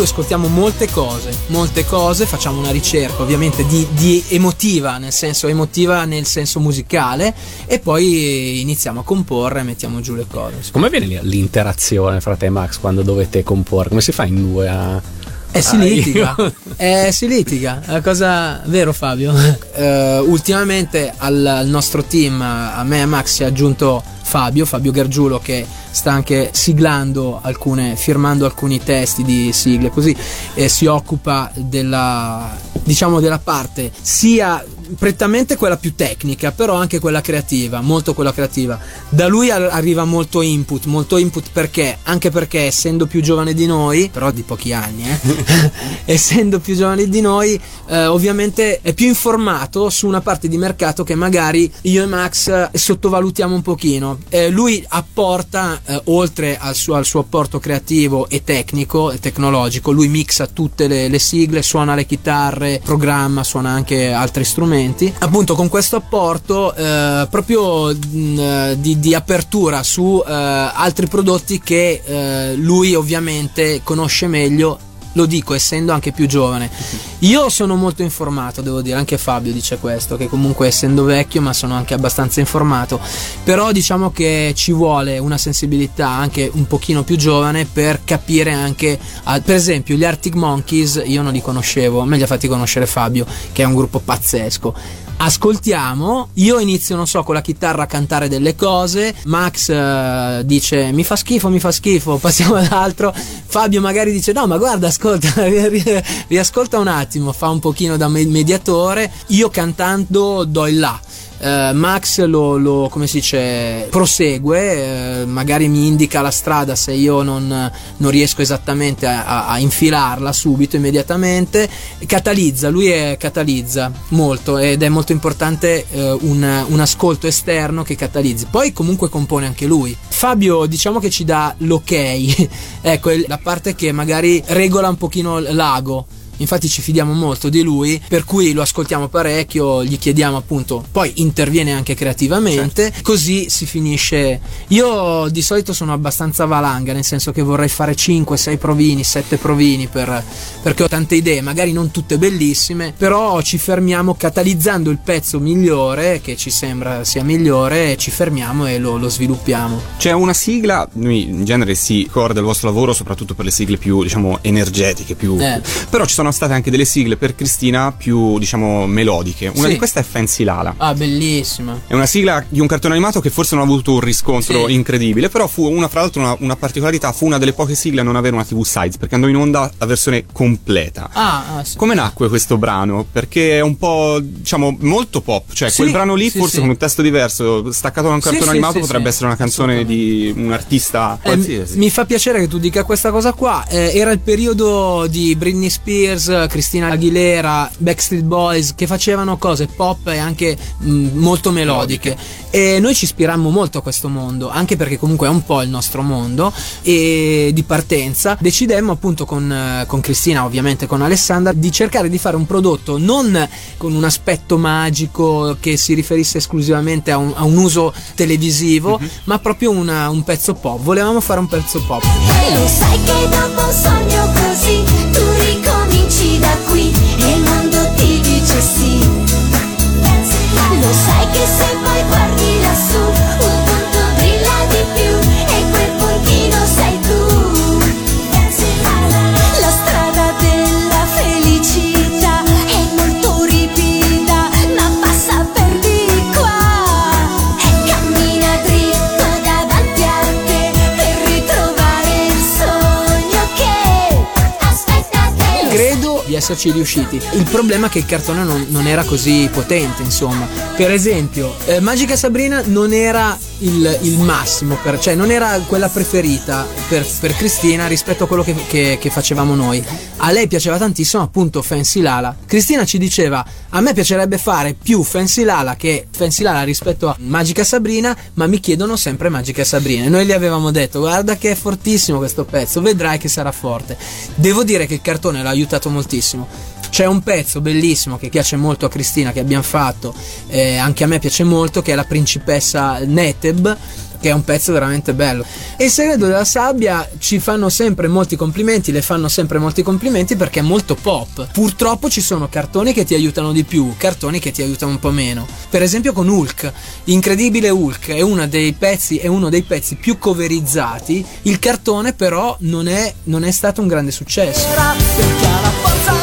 Speaker 3: cui ascoltiamo molte cose, molte cose, facciamo una ricerca ovviamente di, di emotiva, nel senso emotiva nel senso musicale, e poi iniziamo a comporre e mettiamo giù le cose.
Speaker 6: Come viene l'interazione fra te e Max quando dovete comporre? Come si fa in due a...
Speaker 3: Eh, si
Speaker 6: Ah,
Speaker 3: litiga, eh, si litiga, è una cosa vero Fabio. Eh, ultimamente al, al nostro team, a me e a Max si è aggiunto Fabio, Fabio Gargiulo che sta anche siglando alcune, firmando alcuni testi di sigle così e si occupa della, diciamo della parte sia prettamente quella più tecnica, però anche quella creativa, molto quella creativa. Da lui ar- arriva molto input, molto input perché? Anche perché essendo più giovane di noi, però di pochi anni, eh, (laughs) essendo più giovane di noi, eh, ovviamente è più informato su una parte di mercato che magari io e Max eh, sottovalutiamo un pochino. Eh, lui apporta, eh, oltre al suo, al suo apporto creativo e tecnico e tecnologico, lui mixa tutte le, le sigle, suona le chitarre, programma, suona anche altri strumenti. Appunto, con questo apporto eh, proprio mh, eh, di, di apertura su eh, altri prodotti che eh, lui ovviamente conosce meglio lo dico essendo anche più giovane. Io sono molto informato, devo dire, anche Fabio dice questo, che comunque essendo vecchio ma sono anche abbastanza informato, però diciamo che ci vuole una sensibilità anche un pochino più giovane per capire anche, per esempio gli Arctic Monkeys io non li conoscevo, me li ha fatti conoscere Fabio, che è un gruppo pazzesco. Ascoltiamo, io inizio, non so, con la chitarra a cantare delle cose, Max eh, dice mi fa schifo, mi fa schifo, passiamo ad altro, Fabio magari dice no ma guarda ascolta, (laughs) ri- ri- riascolta un attimo, fa un pochino da me- mediatore, io cantando do il là. Eh, Max lo, lo- come si dice prosegue, eh, magari mi indica la strada se io non, non riesco esattamente a, a- infilarla subito, immediatamente. Catalizza, lui è catalizza molto ed è molto importante eh, un, un ascolto esterno che catalizzi. Poi comunque compone anche lui. Fabio diciamo che ci dà l'ok, (laughs) ecco la parte che magari regola un pochino l'ago. Infatti ci fidiamo molto di lui, per cui lo ascoltiamo parecchio, gli chiediamo appunto, poi interviene anche creativamente, così si finisce. Io di solito sono abbastanza valanga, nel senso che vorrei fare 5, 6 provini, 7 provini per- perché ho tante idee, magari non tutte bellissime, però ci fermiamo catalizzando il pezzo migliore, che ci sembra sia migliore, ci fermiamo e lo, lo sviluppiamo.
Speaker 2: C'è una sigla, noi in genere si ricorda il vostro lavoro soprattutto per le sigle più, diciamo, energetiche, più...
Speaker 3: Eh.
Speaker 2: Però ci sono state anche delle sigle per Cristina più, diciamo, melodiche. Una
Speaker 3: Sì.
Speaker 2: di queste è Fancy Lala.
Speaker 3: Ah, bellissima.
Speaker 2: È una sigla di un cartone animato che forse non ha avuto un riscontro
Speaker 3: Sì.
Speaker 2: incredibile, però fu una, fra l'altro, una, una particolarità, fu una delle poche sigle a non avere una TV Sides, perché andò in onda la versione completa.
Speaker 3: Ah, ah, sì.
Speaker 2: Come nacque questo brano? Perché è un po', diciamo, molto pop. Cioè, quel brano lì, forse con un testo diverso, staccato da un cartone animato, potrebbe essere una canzone di un artista
Speaker 3: Eh,
Speaker 2: qualsiasi.
Speaker 3: mi fa piacere che tu dica questa cosa qua. Eh, era il periodo di Britney Spears, Spears, Cristina Aguilera, Backstreet Boys che facevano cose pop e anche mh, molto melodiche. E noi ci ispirammo molto a questo mondo, anche perché comunque è un po' il nostro mondo e di partenza decidemmo appunto con, con Cristina, ovviamente con Alessandra, di cercare di fare un prodotto non con un aspetto magico che si riferisse esclusivamente a un, a un uso televisivo, ma proprio una- un pezzo pop. Volevamo fare un pezzo pop.
Speaker 5: E lo sai che dopo un sogno
Speaker 3: esserci riusciti. Il problema è che il cartone non, non era così potente, insomma. Per esempio, eh, Magica Sabrina non era il, il massimo, per- cioè non era quella preferita per, per Cristina rispetto a quello che, che- che facevamo noi. A lei piaceva tantissimo appunto Fancy Lala. Cristina ci diceva, a me piacerebbe fare più Fancy Lala che Fancy Lala rispetto a Magica Sabrina, ma mi chiedono sempre Magica Sabrina. E noi gli avevamo detto, guarda che è fortissimo questo pezzo, vedrai che sarà forte. Devo dire che il cartone l'ha aiutato moltissimo. C'è un pezzo bellissimo che piace molto a Cristina che abbiamo fatto, eh, anche a me piace molto, che è la principessa Neteb, che è un pezzo veramente bello. E il segreto della sabbia ci fanno sempre molti complimenti, le fanno sempre molti complimenti perché è molto pop. Purtroppo ci sono cartoni che ti aiutano di più, cartoni che ti aiutano un po' meno. Per esempio con Hulk, Incredibile Hulk è uno dei pezzi, è uno dei pezzi più coverizzati, il cartone però non è, non è stato un grande successo.
Speaker 8: perché ha la forza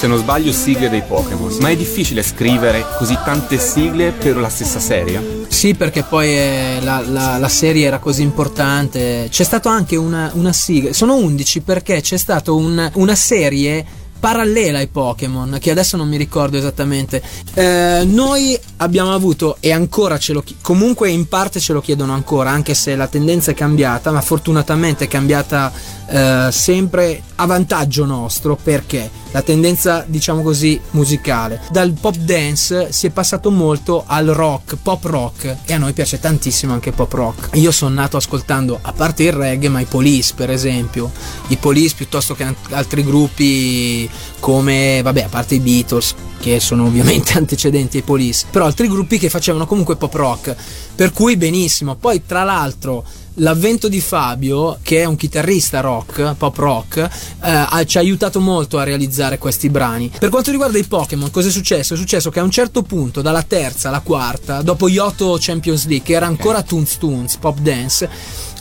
Speaker 2: se non sbaglio, sigle dei Pokémon. Ma è difficile scrivere così tante sigle per la stessa serie?
Speaker 3: Sì, perché poi eh, la, la- la serie era così importante. C'è stato anche una, una sigla. Sono 11 perché c'è stata un- una serie parallela ai Pokémon, che adesso non mi ricordo esattamente. Eh, noi abbiamo avuto, e ancora ce lo chi- comunque in parte ce lo chiedono ancora, anche se la tendenza è cambiata, ma fortunatamente è cambiata eh, sempre a vantaggio nostro, perché la tendenza, diciamo così, musicale. Dal pop dance si è passato molto al rock, pop rock, e a noi piace tantissimo anche pop rock. Io sono nato ascoltando, a parte il reggae, ma i Police, per esempio. I Police piuttosto che altri gruppi come, vabbè, a parte i Beatles, che sono ovviamente (laughs) antecedenti ai Police, però altri gruppi che facevano comunque pop rock. Per cui benissimo. Poi, tra l'altro, l'avvento di Fabio, che è un chitarrista rock, pop rock, eh, ci ha aiutato molto a realizzare questi brani. Per quanto riguarda i Pokémon, cosa è successo? È successo che a un certo punto, dalla terza alla quarta, dopo Yoto Champions League, che era ancora Toons Toons, pop dance,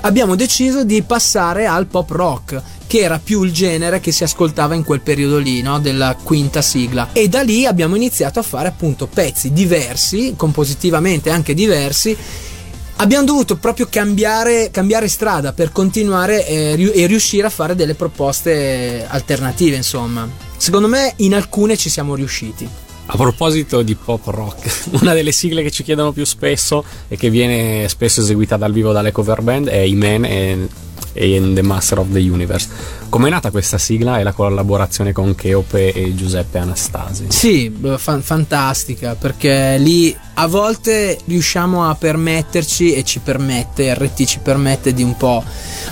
Speaker 3: abbiamo deciso di passare al pop rock che era più il genere che si ascoltava in quel periodo lì, no? della quinta sigla. E da lì abbiamo iniziato a fare appunto pezzi diversi, compositivamente anche diversi. Abbiamo dovuto proprio cambiare, cambiare strada per continuare eh, e riuscire a fare delle proposte alternative, insomma. Secondo me in alcune ci siamo riusciti.
Speaker 6: A proposito di pop rock, (laughs) una delle sigle che ci chiedono più spesso e che viene spesso eseguita dal vivo dalle cover band è I-Man e, e in The Master of the Universe. Com'è nata questa sigla e la collaborazione con Cheope e Giuseppe Anastasi?
Speaker 3: Sì, fan- fantastica, perché lì a volte riusciamo a permetterci e ci permette, RT ci permette di un po'.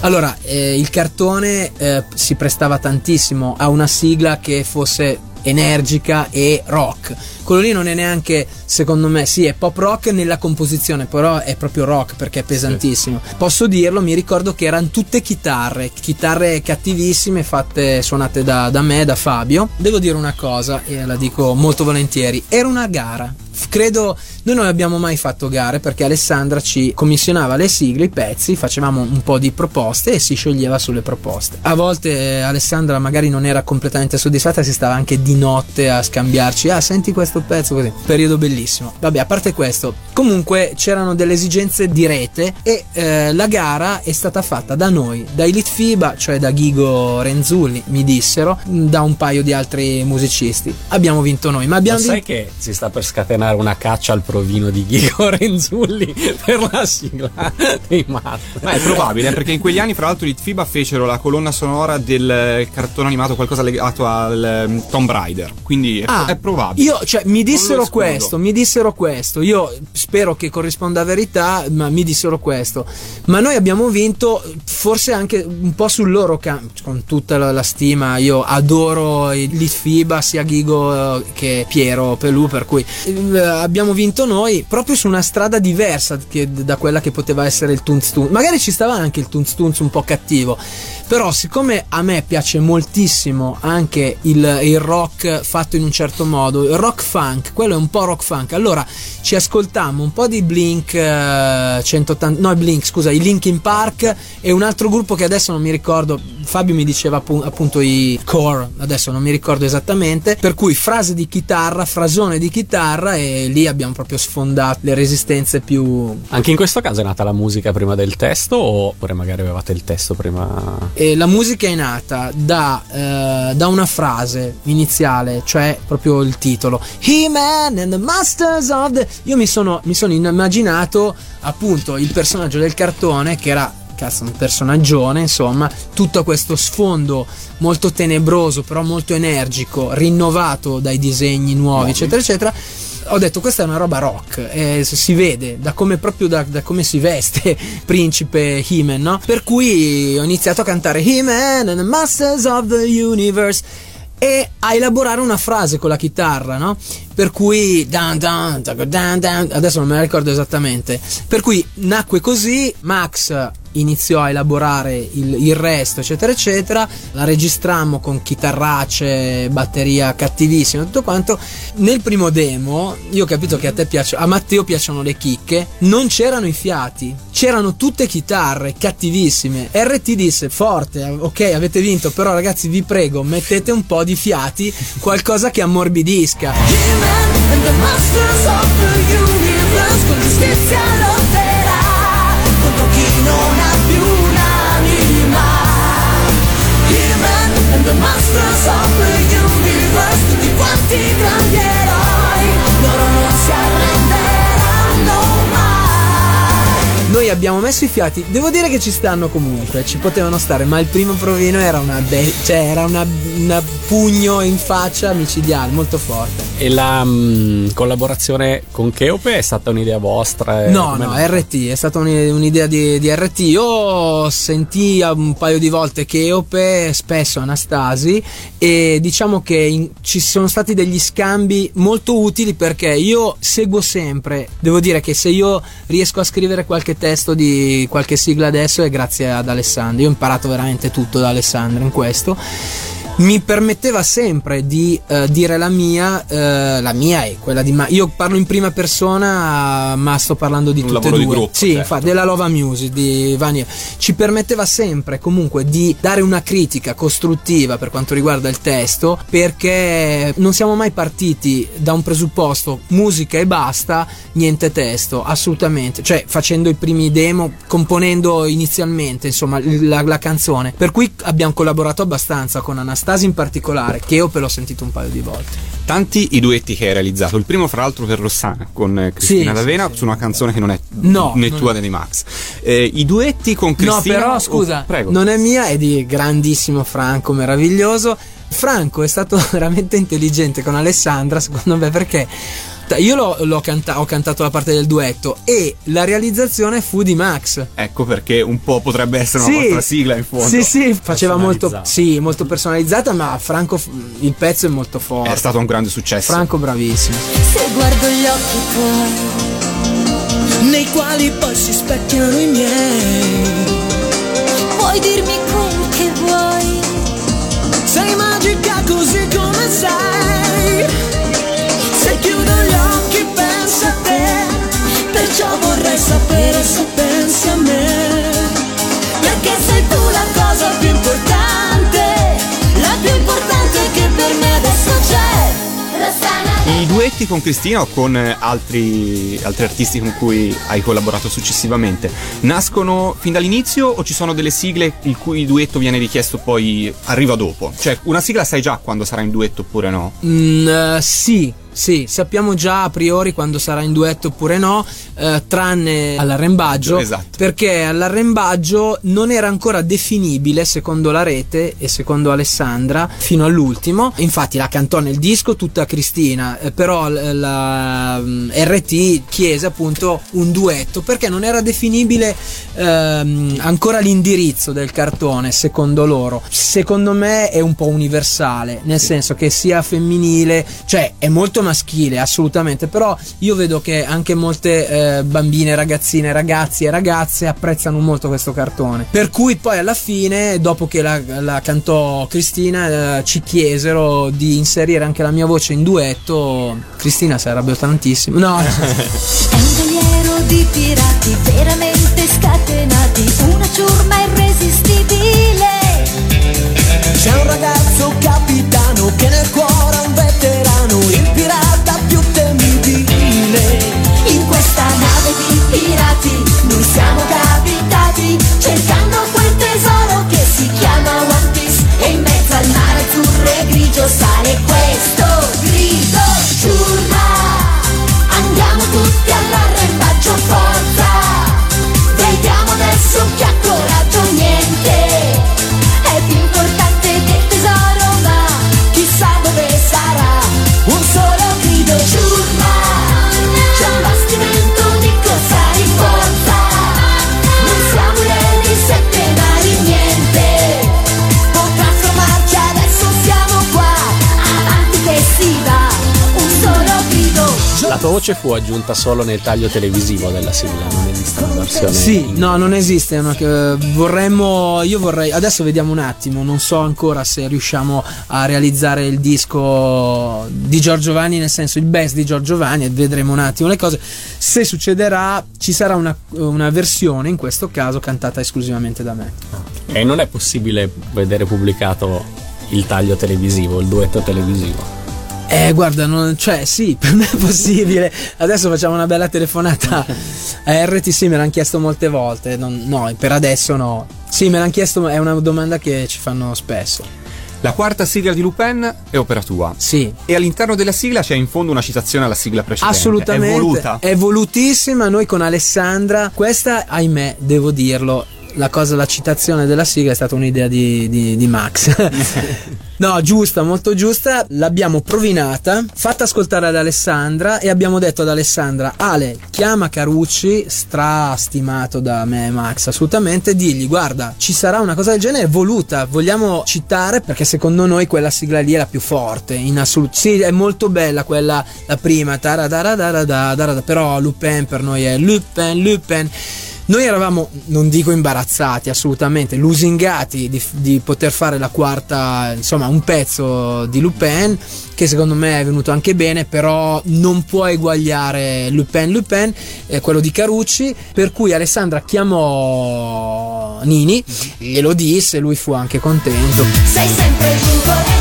Speaker 3: Allora, eh, il cartone eh, si prestava tantissimo a una sigla che fosse energica e rock. Quello lì non è neanche, secondo me, sì, è pop rock nella composizione, però è proprio rock perché è pesantissimo. Posso dirlo, mi ricordo che erano tutte chitarre, chitarre cattivissime fatte, suonate da, da me, da Fabio. Devo dire una cosa, e la dico molto volentieri, era una gara. Credo, noi non abbiamo mai fatto gare perché Alessandra ci commissionava le sigle, i pezzi, facevamo un po' di proposte e si scioglieva sulle proposte. A volte eh, Alessandra magari non era completamente soddisfatta, si stava anche di notte a scambiarci, ah senti questo pezzo così, periodo bellissimo. Vabbè, a parte questo, comunque c'erano delle esigenze di rete e eh, la gara è stata fatta da noi, da Elite FIBA, cioè da Ghigo Renzulli, mi dissero, da un paio di altri musicisti. Abbiamo vinto noi, ma
Speaker 6: Ma
Speaker 3: abbiamo
Speaker 6: sai
Speaker 3: vinto...
Speaker 6: che si sta per scatenare una caccia al provino di Ghigo (laughs) Renzulli per la sigla dei Mars?
Speaker 2: Ma è probabile, perché in quegli anni, fra l'altro, i FIBA fecero la colonna sonora del eh, cartone animato, qualcosa legato al ehm, Tomb Raider. Quindi è,
Speaker 3: Ah,
Speaker 2: è probabile.
Speaker 3: Io, cioè, mi dissero questo, mi dissero questo. Io spero che corrisponda a verità, ma mi dissero questo. Ma noi abbiamo vinto, forse anche un po' sul loro campo, con tutta la, la stima. Io adoro Litfiba, sia Ghigo eh, che Piero Pelù, per cui eh, abbiamo vinto noi proprio su una strada diversa che- da quella che poteva essere il Tunz Tunz. Magari ci stava anche il Tunz Tunz un po' cattivo. Però, siccome a me piace moltissimo anche il, il rock fatto in un certo modo, il rock funk, quello è un po' rock funk. Allora ci ascoltammo un po' di Blink eh, 180, no, Blink, scusa, i Linkin Park e un altro gruppo che adesso non mi ricordo. Fabio mi diceva appu- appunto i Core, adesso non mi ricordo esattamente. Per cui frase di chitarra, frasone di chitarra, e lì abbiamo proprio sfondato le resistenze più
Speaker 6: Anche in questo caso è nata la musica prima del testo oppure magari avevate il testo prima?
Speaker 3: E la musica è nata da, eh, da una frase iniziale, cioè proprio il titolo He-Man and the Masters of the. Io mi sono, mi sono immaginato appunto il personaggio del cartone che era. Cazzo, un personaggione, insomma, tutto questo sfondo molto tenebroso, però molto energico, rinnovato dai disegni nuovi, eccetera, eccetera. Ho detto questa è una roba rock, eh, si vede da come proprio da, da come si veste (laughs) principe He-Man, no? Per cui ho iniziato a cantare He-Man and the Masters of the Universe e a elaborare una frase con la chitarra, no? Per cui dun, dun, dun, adesso non me la ricordo esattamente. Per cui nacque così, Max iniziò a elaborare il, il resto, eccetera, eccetera. La registrammo con chitarracce, batteria cattivissima, tutto quanto. Nel primo demo, io ho capito che a te piace, a Matteo piacciono le chicche, non c'erano i fiati, c'erano tutte chitarre cattivissime. RT disse forte, ok, avete vinto, però ragazzi vi prego, mettete un po' di fiati, qualcosa che ammorbidisca.
Speaker 5: He-Man and the Masters of the Universe con giustizia Masters of the Universe tutti quanti grandi
Speaker 3: Noi abbiamo messo i fiati, devo dire che ci stanno comunque, ci potevano stare, ma il primo provino era una, be- cioè era una, una pugno in faccia micidiale, molto forte.
Speaker 6: E la mm, collaborazione con Cheope è stata un'idea vostra?
Speaker 3: No, no,
Speaker 6: nata?
Speaker 3: RT, è stata un'i- un'idea di, di RT. Io sentì un paio di volte Cheope, spesso Anastasi, e diciamo che in- ci sono stati degli scambi molto utili perché io seguo sempre, devo dire che se io riesco a scrivere qualche testo di qualche sigla adesso è grazie ad Alessandro. Io ho imparato veramente tutto da Alessandro in questo mi permetteva sempre di eh, dire la mia, eh, la mia e quella di Ma. Io parlo in prima persona, ma sto parlando di
Speaker 2: Un
Speaker 3: tutte e due.
Speaker 2: di gruppo,
Speaker 3: sì,
Speaker 2: certo.
Speaker 3: infatti, della Lova Music di Vania. Ci permetteva sempre comunque di dare una critica costruttiva per quanto riguarda il testo, perché non siamo mai partiti da un presupposto musica e basta, niente testo, assolutamente. Cioè, facendo i primi demo, componendo inizialmente, insomma, la, la canzone. Per cui abbiamo collaborato abbastanza con Anastasi in particolare, che io pe l'ho sentito un paio di volte.
Speaker 2: Tanti i duetti che hai realizzato. Il primo, fra l'altro, per Rossana con eh, Cristina
Speaker 3: Sì,
Speaker 2: D'Avena
Speaker 3: sì, sì.
Speaker 2: su una canzone che non è
Speaker 3: No,
Speaker 2: né
Speaker 3: non
Speaker 2: tua né di Max. Eh, I duetti con Cristina.
Speaker 3: No, però
Speaker 2: oh,
Speaker 3: scusa,
Speaker 2: prego.
Speaker 3: non è mia, è di grandissimo Franco, meraviglioso. Franco è stato (laughs) veramente intelligente con Alessandra, secondo me, perché io l'ho, l'ho canta- ho cantato la parte del duetto e la realizzazione fu di Max.
Speaker 2: Ecco perché un po' potrebbe essere una vostra sigla in fondo.
Speaker 3: Sì, sì, faceva molto,
Speaker 6: Personalizzata.
Speaker 3: sì, molto personalizzata, ma Franco, il pezzo è molto forte.
Speaker 2: È stato un grande successo.
Speaker 3: Franco bravissimo.
Speaker 5: Se guardo gli occhi tuoi, nei quali poi si specchiano i miei,
Speaker 2: duetti con Cristina o con eh, altri, altri artisti con cui hai collaborato successivamente? Nascono fin dall'inizio o ci sono delle sigle il cui duetto viene richiesto poi arriva dopo? Cioè una sigla sai già quando sarà in duetto oppure no?
Speaker 3: Mm, eh, sì, sì, sappiamo già a priori quando sarà in duetto oppure no, eh, tranne all'arrembaggio,
Speaker 2: Esatto.
Speaker 3: perché all'arrembaggio non era ancora definibile secondo la rete e secondo Alessandra fino all'ultimo. Infatti la cantò nel disco tutta Cristina, eh, però la mm, RT chiese appunto un duetto perché non era definibile ehm, ancora l'indirizzo del cartone secondo loro. Secondo me è un po' universale, nel senso che sia femminile, cioè è molto maschile assolutamente, però io vedo che anche molte eh, bambine, ragazzine, ragazzi e ragazze apprezzano molto questo cartone. Per cui poi alla fine, dopo che la, la cantò Cristina, eh, ci chiesero di inserire anche la mia voce in duetto. Cristina si arrabbiò tantissimo. No, (laughs)
Speaker 5: È un veliero di pirati veramente scatenati, una ciurma irresistibile.
Speaker 4: C'è un ragazzo capitano che nel cuore
Speaker 6: tua voce fu aggiunta solo nel taglio televisivo della sigla, non esiste una versione.
Speaker 3: Sì,
Speaker 6: in-
Speaker 3: no, non esiste. una che- vorremmo. Io vorrei. Adesso vediamo un attimo. Non so ancora se riusciamo a realizzare il disco di Giorgio Vanni, nel senso il best di Giorgio Vanni. E vedremo un attimo le cose. Se succederà, ci sarà una, una versione, in questo caso, cantata esclusivamente da me.
Speaker 6: E non è possibile vedere pubblicato il taglio televisivo, il duetto televisivo.
Speaker 3: Eh, guarda, non- cioè, sì, (laughs) per me è possibile. Adesso facciamo una bella telefonata a RTC, me l'hanno chiesto molte volte. Non- no, per adesso no. Sì, me l'hanno chiesto, è una domanda che ci fanno spesso.
Speaker 2: La quarta sigla di Lupin è opera tua.
Speaker 3: Sì,
Speaker 2: E all'interno della sigla c'è in fondo una citazione alla sigla precedente.
Speaker 3: assolutamente.
Speaker 2: È voluta.
Speaker 3: È volutissima. Noi con Alessandra, questa, ahimè, devo dirlo. La cosa, la citazione della sigla è stata un'idea di, di- di Max. (laughs) no, giusta, molto giusta. L'abbiamo provinata, fatta ascoltare ad Alessandra e abbiamo detto ad Alessandra: Ale, chiama Carucci, strastimato da me e Max, assolutamente. Digli, guarda, ci sarà una cosa del genere voluta. Vogliamo citare perché secondo noi quella sigla lì è la più forte. In assoluto. Sì, è molto bella quella, la prima. Però Lupin per noi è Lupin, Lupin. Noi eravamo, non dico imbarazzati, assolutamente, lusingati di, di poter fare la quarta, insomma, un pezzo di Lupin, che secondo me è venuto anche bene, però non può eguagliare Lupin Lupin, eh, quello di Carucci, per cui Alessandra chiamò Nini e lo disse, lui fu anche contento.
Speaker 5: Sei sempre incorreggibile,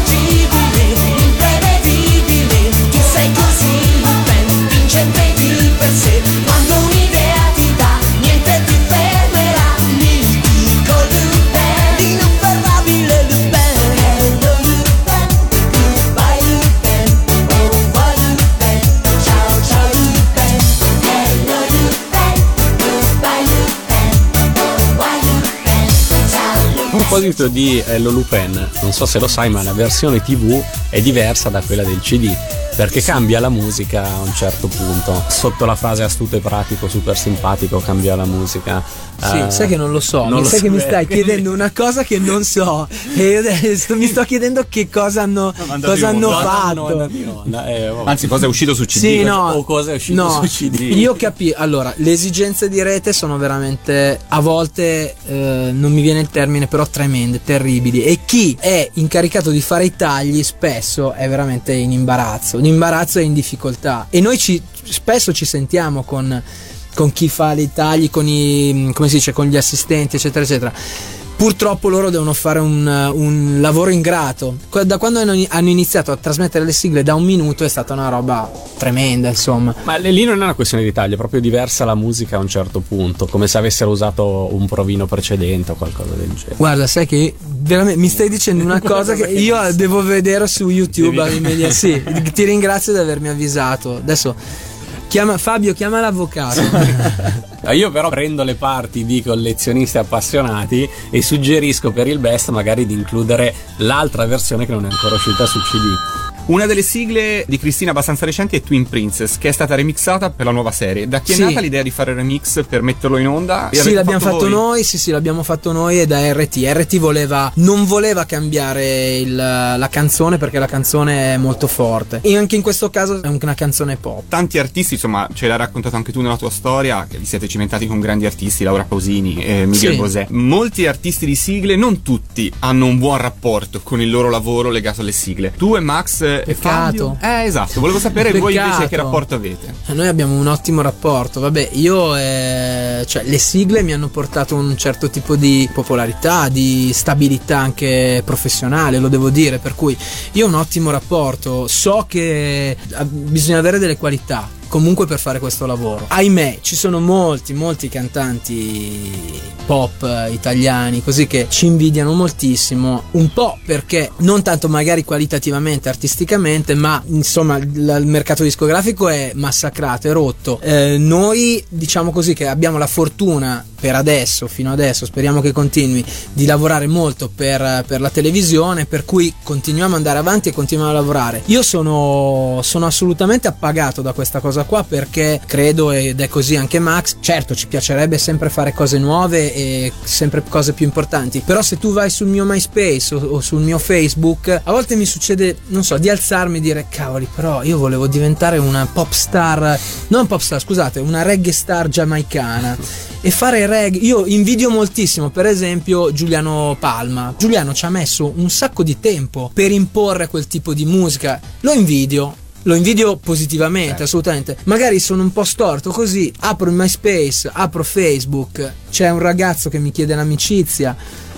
Speaker 6: proposito di Hello Lupin, non so se lo sai, ma la versione TV è diversa da quella del CD. Perché cambia la musica a un certo punto. Sotto la frase astuto e pratico, super simpatico, cambia la musica.
Speaker 3: Sì,
Speaker 6: Eh,
Speaker 3: sai che non lo so,
Speaker 6: non
Speaker 3: mi
Speaker 6: lo
Speaker 3: sai che mi
Speaker 6: sapevo.
Speaker 3: stai (laughs) chiedendo una cosa che non so e io adesso mi sto chiedendo che cosa hanno,
Speaker 2: mandato
Speaker 3: cosa hanno fatto.
Speaker 6: No, no, no, no, eh, vabbè.
Speaker 2: Anzi, cosa è uscito su CD?
Speaker 3: Sì, no,
Speaker 6: o cosa è uscito
Speaker 3: no,
Speaker 6: su CD.
Speaker 3: Io capisco. Allora, le esigenze di rete sono veramente a volte eh, non mi viene il termine, però tremende, terribili. E chi è incaricato di fare i tagli spesso è veramente in imbarazzo, in imbarazzo e in difficoltà. E noi ci, spesso ci sentiamo con, con chi fa i tagli, con i come si dice, con gli assistenti, eccetera, eccetera. Purtroppo loro devono fare un, un lavoro ingrato. Da quando hanno iniziato a trasmettere le sigle da un minuto è stata una roba tremenda, insomma.
Speaker 6: Ma lì non è una questione di taglio, è proprio diversa la musica a un certo punto, come se avessero usato un provino precedente o qualcosa del genere.
Speaker 3: Guarda, sai che veramente mi stai dicendo una (laughs) cosa che io devo vedere su YouTube. Sì, ti ringrazio di avermi avvisato. Adesso chiama Fabio, chiama l'avvocato. (laughs)
Speaker 6: Io però prendo le parti di collezionisti appassionati e suggerisco per il best magari di includere l'altra versione che non è ancora uscita su CD.
Speaker 2: Una delle sigle di Cristina abbastanza recenti è Twin Princess, che è stata remixata per la nuova serie. Da chi è
Speaker 3: Sì.
Speaker 2: nata l'idea di fare il remix per metterlo in onda? E
Speaker 3: Sì, l'abbiamo fatto,
Speaker 2: voi?
Speaker 3: noi, sì, sì, l'abbiamo fatto noi e da RT. RT voleva, non voleva cambiare il- la canzone perché la canzone è molto forte. E anche in questo caso è una canzone pop.
Speaker 2: Tanti artisti, insomma, ce l'hai raccontato anche tu nella tua storia, che vi siete cimentati con grandi artisti, Laura Pausini, eh, Miguel
Speaker 3: Sì.
Speaker 2: Bosè. Molti artisti di sigle, non tutti, hanno un buon rapporto con il loro lavoro legato alle sigle. Tu e Max
Speaker 3: Peccato.
Speaker 2: Fabio? Eh, esatto, volevo sapere voi invece
Speaker 3: Peccato.
Speaker 2: che rapporto avete.
Speaker 3: Eh, Noi abbiamo un ottimo rapporto. Vabbè, io, eh, cioè, le sigle mi hanno portato un certo tipo di popolarità, di stabilità anche professionale, lo devo dire. Per cui io ho un ottimo rapporto. So che eh, bisogna avere delle qualità. Comunque per fare questo lavoro. Ahimè, ci sono molti, molti cantanti pop eh, italiani così che ci invidiano moltissimo. Un po' perché non tanto magari qualitativamente, artisticamente, ma insomma il, mercato discografico è massacrato, è rotto. Eh, noi diciamo così che abbiamo la fortuna per adesso, fino adesso, speriamo che continui, di lavorare molto per, per la televisione, per cui continuiamo ad andare avanti e continuiamo a lavorare. Io sono, sono assolutamente appagato da questa cosa qua perché credo, ed è così anche Max, certo ci piacerebbe sempre fare cose nuove e sempre cose più importanti, però se tu vai sul mio MySpace o, o sul mio Facebook, a volte mi succede, non so, di alzarmi e dire cavoli, però io volevo diventare una pop star, non pop star, scusate, una reggae star giamaicana e fare reggae. Io invidio moltissimo, per esempio, Giuliano Palma. Giuliano ci ha messo un sacco di tempo per imporre quel tipo di musica. Lo invidio. Lo invidio positivamente, assolutamente. Magari sono un po' storto così. Apro il MySpace, apro Facebook. C'è un ragazzo che mi chiede l'amicizia.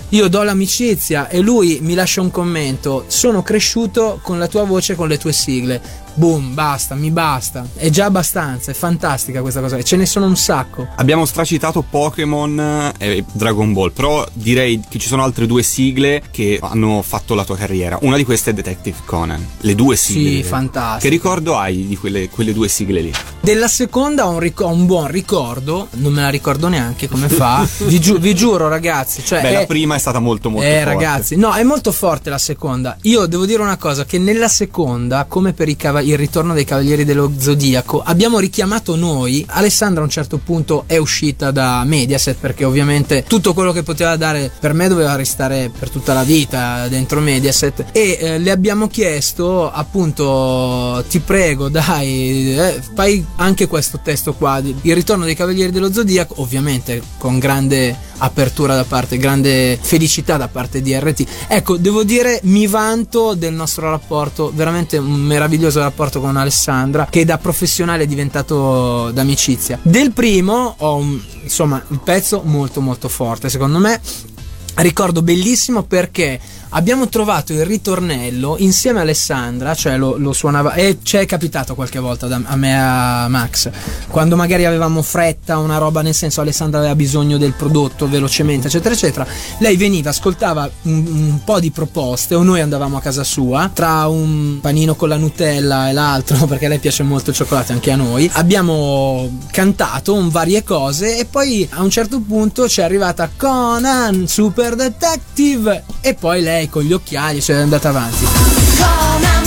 Speaker 3: Io do l'amicizia e lui mi lascia un commento. Sono cresciuto con la tua voce, con le tue sigle. Boom, basta, mi basta. È già abbastanza, è fantastica questa cosa. E ce ne sono un sacco.
Speaker 2: Abbiamo stracitato Pokémon e Dragon Ball, però direi che ci sono altre due sigle che hanno fatto la tua carriera. Una di queste è Detective Conan. Le due sigle.
Speaker 3: Sì, fantastico.
Speaker 2: Che ricordo hai di quelle, quelle due sigle lì?
Speaker 3: Della seconda ho un, ric- un buon ricordo, non me la ricordo neanche come fa. vi, giu- vi giuro, ragazzi. Cioè,
Speaker 2: Beh, la
Speaker 3: è-
Speaker 2: prima è stata molto molto
Speaker 3: eh,
Speaker 2: forte.
Speaker 3: ragazzi, no, è molto forte la seconda. Io devo dire una cosa: che nella seconda, come per i cava- il ritorno dei Cavalieri dello Zodiaco, abbiamo richiamato noi. Alessandra a un certo punto è uscita da Mediaset perché ovviamente tutto quello che poteva dare per me doveva restare per tutta la vita dentro Mediaset. E eh, le abbiamo chiesto, appunto, ti prego, dai, eh, fai anche questo testo qua. Il ritorno dei Cavalieri dello Zodiaco, ovviamente con grande apertura da parte, grande felicità da parte di RT. Ecco, devo dire, mi vanto del nostro rapporto, veramente un meraviglioso rapporto con Alessandra, che da professionale è diventato d'amicizia. Del primo ho un- insomma il pezzo molto molto forte, secondo me. Ricordo bellissimo perché abbiamo trovato il ritornello insieme a Alessandra, cioè lo, lo suonava e ci è capitato qualche volta da- a me e a Max, quando magari avevamo fretta, una roba nel senso Alessandra aveva bisogno del prodotto velocemente, eccetera, eccetera. Lei veniva, ascoltava un, un po' di proposte o noi andavamo a casa sua, tra un panino con la Nutella e l'altro, (laughs) perché a lei piace molto il cioccolato anche a noi. Abbiamo cantato un varie cose e poi a un certo punto ci è arrivata Conan, Super Detective e poi lei con gli occhiali cioè è andata avanti.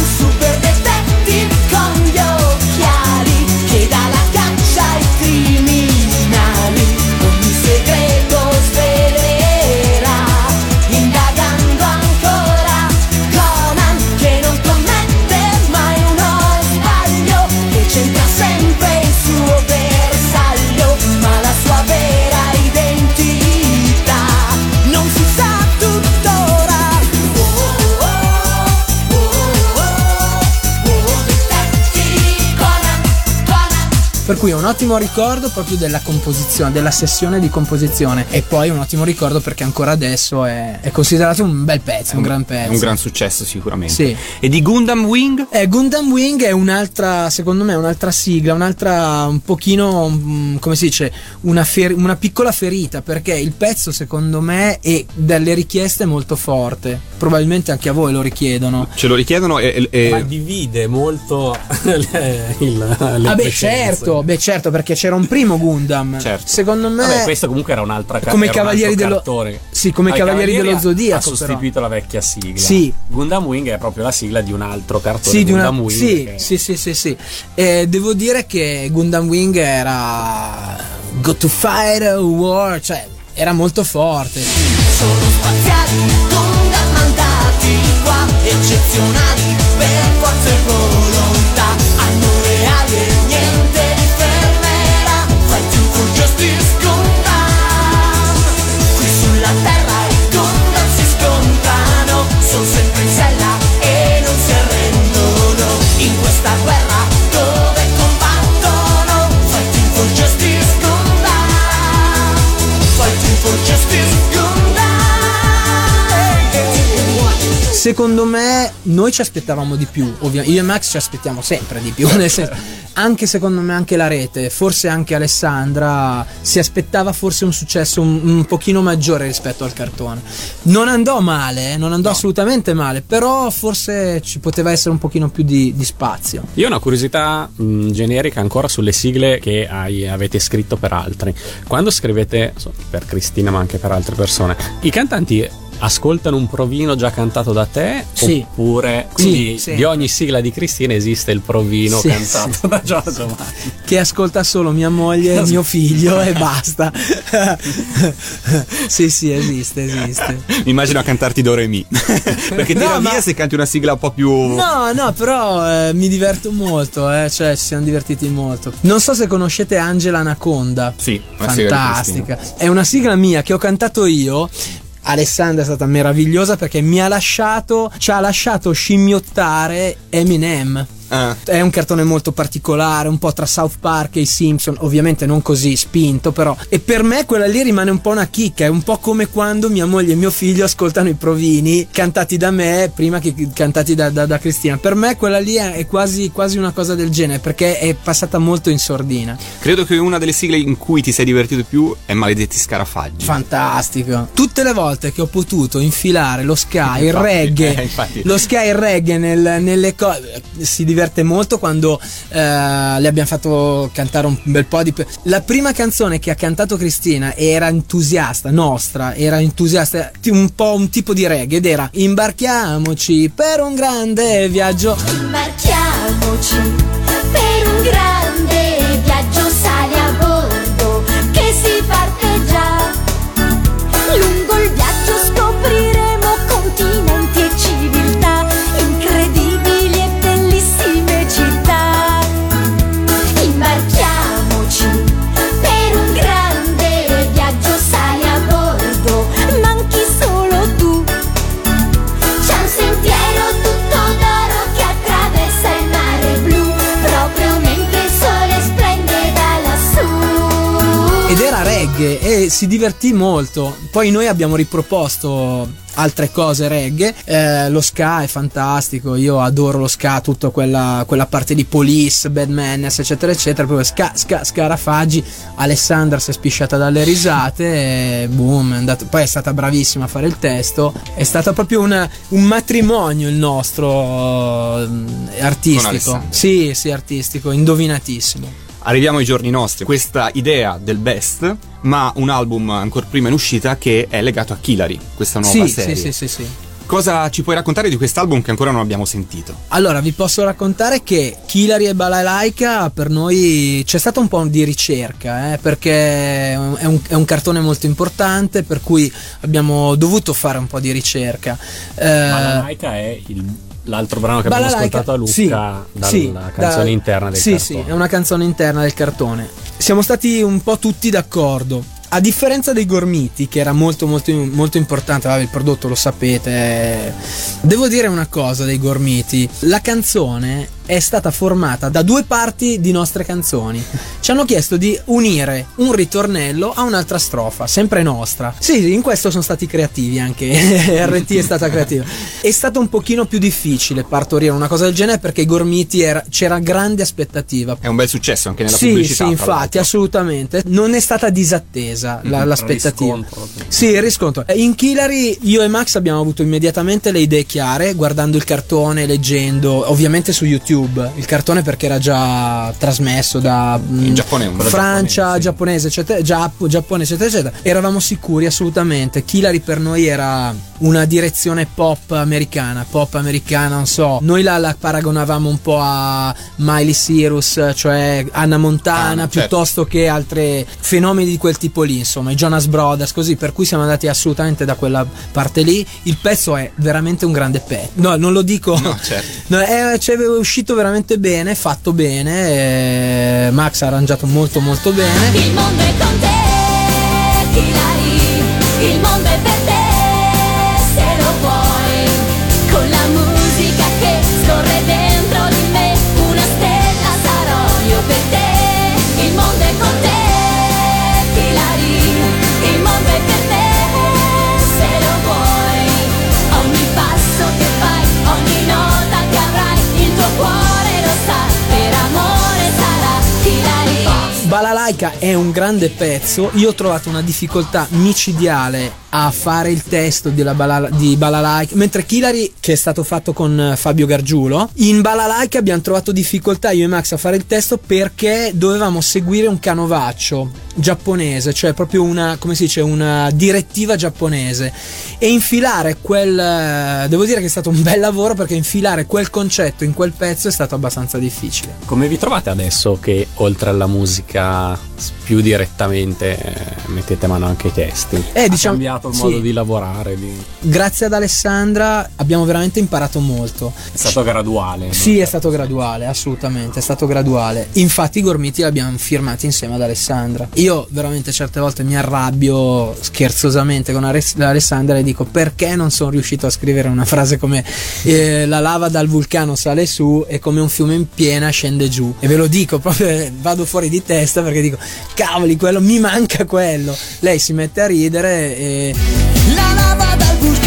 Speaker 3: Cui è un ottimo ricordo proprio della composizione, della sessione di composizione. E poi un ottimo ricordo perché ancora adesso è, è considerato un bel pezzo, un, gran pezzo.
Speaker 2: Un gran successo sicuramente.
Speaker 3: Sì.
Speaker 2: E di Gundam Wing?
Speaker 3: Eh, Gundam Wing è un'altra, secondo me, un'altra sigla, un'altra un pochino, mm, come si dice, una, fer- una piccola ferita perché il pezzo secondo me è dalle richieste molto forte. Probabilmente anche a voi lo richiedono.
Speaker 2: Ce lo richiedono e, e-
Speaker 6: Ma divide molto (laughs) le, il, le
Speaker 3: Ah beh
Speaker 6: preferenze.
Speaker 3: certo, beh certo perché c'era un primo Gundam.
Speaker 2: Certo.
Speaker 3: Secondo me
Speaker 6: Vabbè, questo comunque era un'altra ca-
Speaker 3: Come Cavalieri dello-
Speaker 6: cartone.
Speaker 3: Sì, come i
Speaker 6: Ah,
Speaker 3: Cavalieri dello
Speaker 6: ha-
Speaker 3: Zodiaco,
Speaker 6: Ha sostituito la vecchia sigla.
Speaker 3: Sì.
Speaker 6: Gundam Wing è proprio la sigla di un altro cartone.
Speaker 3: Sì, di una-
Speaker 6: Gundam Wing.
Speaker 3: sì,
Speaker 6: che-
Speaker 3: sì, sì, sì, sì. Eh, devo dire che Gundam Wing era Go to fight a war, cioè era molto forte.
Speaker 4: Sono spaziali, Gundam mandati qua Eccezionali per forza e volontà
Speaker 3: Secondo me noi ci aspettavamo di più, ovvia- io e Max ci aspettiamo sempre di più, (laughs) nel senso, anche secondo me anche la rete, forse anche Alessandra si aspettava forse un successo un, un pochino maggiore rispetto al cartone. Non andò male, eh, non andò assolutamente male, però forse ci poteva essere un pochino più di, di spazio.
Speaker 6: Io ho una curiosità mh, generica ancora sulle sigle che hai- avete scritto per altri. Quando scrivete so, per Cristina, ma anche per altre persone, i cantanti ascoltano un provino già cantato da te?
Speaker 3: Sì.
Speaker 6: Oppure quindi
Speaker 3: Sì, sì.
Speaker 6: di ogni sigla di Cristina esiste il provino
Speaker 3: Sì,
Speaker 6: cantato
Speaker 3: sì.
Speaker 6: da Giorgio Marti?
Speaker 3: che ascolta solo mia moglie e (laughs) mio figlio e (laughs) basta. sì, sì, esiste, esiste.
Speaker 2: Mi immagino a cantarti Do Re Mi. (laughs) Perché tira
Speaker 3: No,
Speaker 2: via
Speaker 3: ma-
Speaker 2: se canti una sigla un po' più.
Speaker 3: No, no, però eh, mi diverto molto, eh, cioè ci siamo divertiti molto. Non so se conoscete Angela Anaconda.
Speaker 2: Sì,
Speaker 3: Fantastica. È una sigla mia che ho cantato io. Alessandra è stata meravigliosa perché mi ha lasciato, ci ha lasciato scimmiottare Eminem.
Speaker 2: Ah.
Speaker 3: È un cartone molto particolare, un po' tra South Park e i Simpson, ovviamente non così spinto, però. E per me quella lì rimane un po' una chicca, è un po' come quando mia moglie e mio figlio ascoltano i provini cantati da me prima che cantati da, da- da Cristina. Per me quella lì è quasi, quasi una cosa del genere, perché è passata molto in sordina.
Speaker 2: Credo che una delle sigle in cui ti sei divertito di più è Maledetti Scarafaggi.
Speaker 3: Fantastico. Tutte le volte che ho potuto infilare lo Sky, (laughs) il reggae,
Speaker 2: eh,
Speaker 3: lo Sky e il reggae nel- nelle cose, si diverte molto quando eh, le abbiamo fatto cantare un bel po' di... La prima canzone che ha cantato Cristina era entusiasta, nostra, era entusiasta, un po' un tipo di reggae ed era imbarchiamoci per un grande viaggio.
Speaker 5: Imbarchiamoci per un grande si
Speaker 3: divertì molto. Poi noi abbiamo riproposto altre cose reggae. Eh, lo ska è fantastico, io adoro lo ska, tutta quella, quella parte di Police, Bad Manners, eccetera, eccetera. Proprio ska, ska, scarafaggi. Alessandra si è spisciata dalle risate e boom, è andato- poi è stata bravissima a fare il testo. È stato proprio una- un matrimonio il nostro eh, artistico. Sì, sì, artistico, indovinatissimo.
Speaker 2: Arriviamo ai giorni nostri. Questa idea del best, ma un album ancora prima in uscita che è legato a Killary, questa nuova
Speaker 3: Sì,
Speaker 2: serie.
Speaker 3: sì, sì, sì, sì.
Speaker 2: Cosa ci puoi raccontare di quest'album che ancora non abbiamo sentito?
Speaker 3: Allora, vi posso raccontare che Killary e Balalaika per noi c'è stato un po' di ricerca, eh, perché è un, è un cartone molto importante, per cui abbiamo dovuto fare un po' di ricerca. Eh,
Speaker 6: Balalaika è il- l'altro brano che abbiamo
Speaker 3: Balalaika,
Speaker 6: ascoltato a Lucca
Speaker 3: sì,
Speaker 6: dalla
Speaker 3: sì,
Speaker 6: canzone
Speaker 3: da-
Speaker 6: interna del
Speaker 3: sì,
Speaker 6: cartone.
Speaker 3: Sì, è una canzone interna del cartone. Siamo stati un po' tutti d'accordo. A differenza dei Gormiti, che era molto molto molto importante, vabbè, il prodotto lo sapete. Devo dire una cosa dei Gormiti, la canzone è stata formata da due parti di nostre canzoni. Ci hanno chiesto di unire un ritornello a un'altra strofa, sempre nostra. Sì, in questo sono stati creativi anche. (laughs) RT è stata creativa. È stato un pochino più difficile partorire una cosa del genere perché i Gormiti era- c'era grande aspettativa.
Speaker 2: È un bel successo anche nella
Speaker 3: Sì,
Speaker 2: pubblicità.
Speaker 3: sì, infatti, assolutamente. Non è stata disattesa la- l'aspettativa.
Speaker 6: riscontro.
Speaker 3: Sì, il riscontro. Eh, In Killary io e Max abbiamo avuto immediatamente le idee chiare, guardando il cartone, leggendo, ovviamente su YouTube, il cartone perché era già trasmesso da mm,
Speaker 2: In Giappone,
Speaker 3: Francia,
Speaker 2: giapponese, sì.
Speaker 3: eccetera, Giapp- Giappone, eccetera, eccetera. Eravamo sicuri assolutamente. Killary per noi era una direzione pop americana, pop americana, non so. Noi la, la paragonavamo un po' a Miley Cyrus, cioè Anna Montana,
Speaker 2: Ah, certo.
Speaker 3: piuttosto che altri fenomeni di quel tipo lì, insomma, i Jonas Brothers, così. Per cui siamo andati assolutamente da quella parte lì. Il pezzo è veramente un grande pezzo. No, non lo dico.
Speaker 2: No, certo.
Speaker 3: No, è, cioè, è uscito veramente bene, fatto bene. eh, Max ha arrangiato molto molto bene.
Speaker 10: Il mondo è con te,
Speaker 3: Balalaika è un grande pezzo. Io ho trovato una difficoltà micidiale a fare il testo della Balala- di Balalaika. Mentre Killary, che è stato fatto con eh, Fabio Gargiulo, in Balalaika abbiamo trovato difficoltà io e Max a fare il testo perché dovevamo seguire un canovaccio giapponese, cioè proprio una, come si dice, una direttiva giapponese. E infilare quel. eh, Devo dire che è stato un bel lavoro perché infilare quel concetto in quel pezzo è stato abbastanza difficile.
Speaker 6: Come vi trovate adesso che oltre alla musica più direttamente eh, mettete mano anche ai testi?
Speaker 3: Eh,
Speaker 6: Ha
Speaker 3: diciamo-
Speaker 6: cambiato il
Speaker 3: sì.
Speaker 6: modo di lavorare, di-
Speaker 3: Grazie ad Alessandra abbiamo veramente imparato molto.
Speaker 6: è stato graduale.
Speaker 3: Sì, è stato graduale, assolutamente, è stato graduale. Infatti i Gormiti li abbiamo firmati insieme ad Alessandra. Io veramente certe volte mi arrabbio scherzosamente con Alessandra e dico perché non sono riuscito a scrivere una frase come eh, la lava dal vulcano sale su e come un fiume in piena scende giù. E ve lo dico, proprio eh, vado fuori di testa perché dico cavoli, quello mi manca quello. Lei si mette a ridere e
Speaker 4: La lava dal vulcano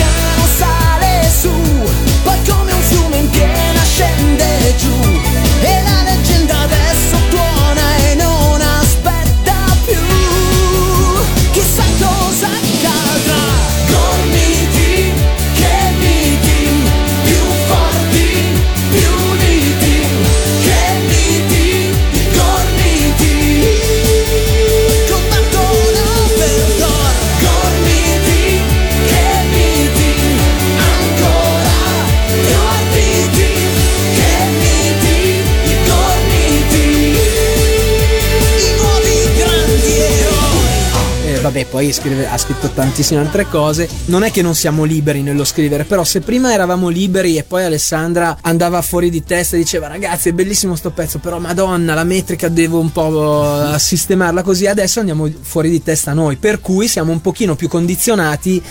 Speaker 3: vabbè, poi scrive- ha scritto tantissime altre cose. Non è che non siamo liberi nello scrivere, però se prima eravamo liberi e poi Alessandra andava fuori di testa e diceva ragazzi è bellissimo sto pezzo, però madonna la metrica devo un po' sistemarla così, adesso andiamo fuori di testa noi, per cui siamo un pochino più condizionati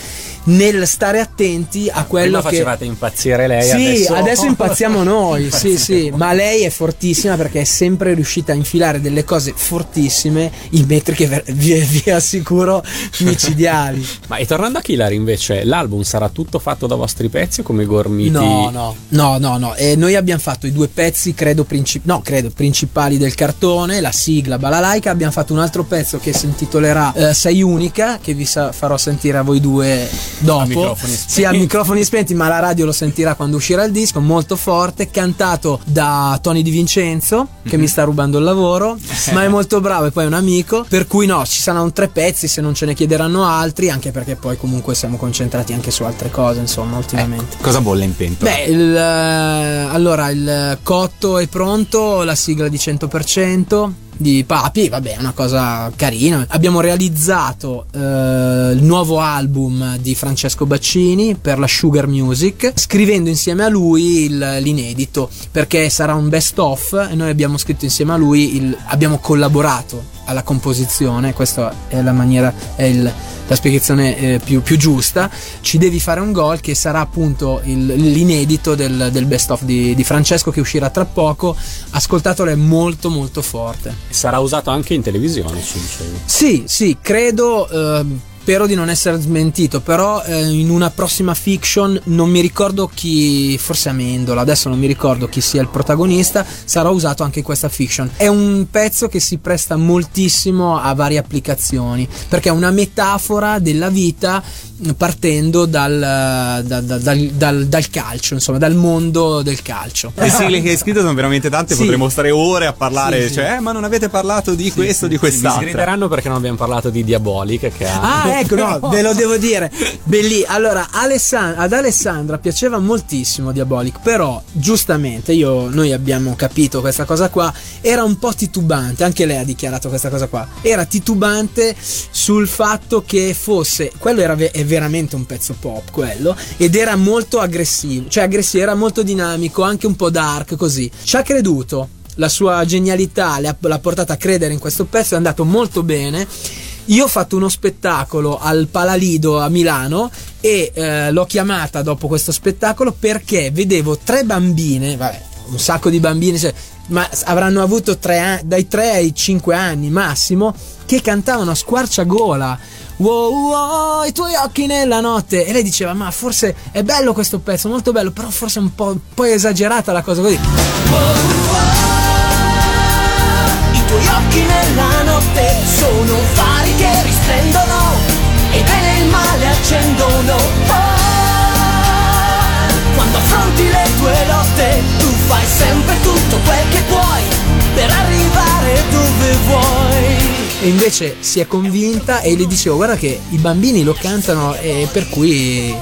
Speaker 3: nel stare attenti a quello
Speaker 6: Prima
Speaker 3: che...
Speaker 6: facevate impazzire lei,
Speaker 3: Sì,
Speaker 6: adesso,
Speaker 3: adesso, impazziamo noi, (laughs) sì, sì, ma lei è fortissima perché è sempre riuscita a infilare delle cose fortissime in metriche vi, vi assicuro (laughs) micidiali.
Speaker 6: Ma e tornando a Killer invece, l'album sarà tutto fatto da vostri pezzi o come gormiti?
Speaker 3: No, no, no, no, no. E noi abbiamo fatto i due pezzi, credo, princi- no, credo, principali del cartone, la sigla Balalaika. Abbiamo fatto un altro pezzo che si intitolerà eh, Sei unica, che vi sa- farò sentire a voi due dopo. Sì, a microfoni spenti, ma la radio lo sentirà quando uscirà il disco. Molto forte, cantato da Tony Di Vincenzo, che mi sta rubando il lavoro, (laughs) ma è molto bravo e poi è un amico. Per cui no, ci saranno tre pezzi se non ce ne chiederanno altri, anche perché poi comunque siamo concentrati anche su altre cose, insomma, ultimamente.
Speaker 2: Cosa bolle in pentola?
Speaker 3: Beh, il, eh, allora il cotto è pronto, la sigla di 100%. Di Papi, vabbè, è una cosa carina. Abbiamo realizzato eh, il nuovo album di Francesco Baccini per la Sugar Music, scrivendo insieme a lui il- l'inedito, perché sarà un best of e noi abbiamo scritto insieme a lui, il- abbiamo collaborato alla composizione, questa è la maniera, è il- la spiegazione eh, più, più giusta. Ci devi fare un gol che sarà appunto il- l'inedito del, del best of di, di Francesco che uscirà tra poco. Ascoltatelo, è molto molto forte.
Speaker 6: Sarà usato anche in televisione, ci dicevi.
Speaker 3: Sì, sì, credo. ehm, spero di non essere smentito, però eh, in una prossima fiction non mi ricordo chi, forse Amendola, adesso non mi ricordo chi sia il protagonista, sarà usato anche in questa fiction. È un pezzo che si presta moltissimo a varie applicazioni, perché è una metafora della vita mh, partendo dal, da- da- dal- dal- dal calcio, insomma, dal mondo del calcio.
Speaker 2: Le sigle che hai scritto sono veramente tante,
Speaker 3: Sì.
Speaker 2: potremmo stare ore a parlare,
Speaker 3: Sì, sì.
Speaker 2: cioè, eh, ma non avete parlato di questo, di
Speaker 6: Mi
Speaker 2: quest'altro.
Speaker 6: sgrideranno perché non abbiamo parlato di Diabolic che ha...
Speaker 3: Ah, ecco, no, ve lo devo dire. Belli. Allora, Alessan- ad Alessandra piaceva moltissimo Diabolic, però giustamente io, noi abbiamo capito questa cosa qua. Era un po' titubante, anche lei ha dichiarato questa cosa qua. Era titubante sul fatto che fosse. Quello era ve- è veramente un pezzo pop, quello. Ed era molto aggressivo, cioè aggressivo, era molto dinamico, anche un po' dark, così. Ci ha creduto. La sua genialità l'ha portata a credere in questo pezzo, è andato molto bene. Io ho fatto uno spettacolo al Palalido a Milano e eh, l'ho chiamata dopo questo spettacolo perché vedevo tre bambine, vabbè, un sacco di bambini, cioè, ma avranno avuto tre dai 3 ai 5 anni massimo, che cantavano a squarciagola. Wow, wow, i tuoi occhi nella notte. E lei diceva: Ma forse è bello questo pezzo, molto bello, però forse è un po', un po' esagerata la cosa così.
Speaker 8: I tuoi occhi nella notte sono fari che risplendono e bene e il male accendono. Oh, quando affronti le tue lotte tu fai sempre tutto quel che puoi per arrivare dove vuoi.
Speaker 3: E invece si è convinta e le dicevo: Guarda che i bambini lo cantano, e per cui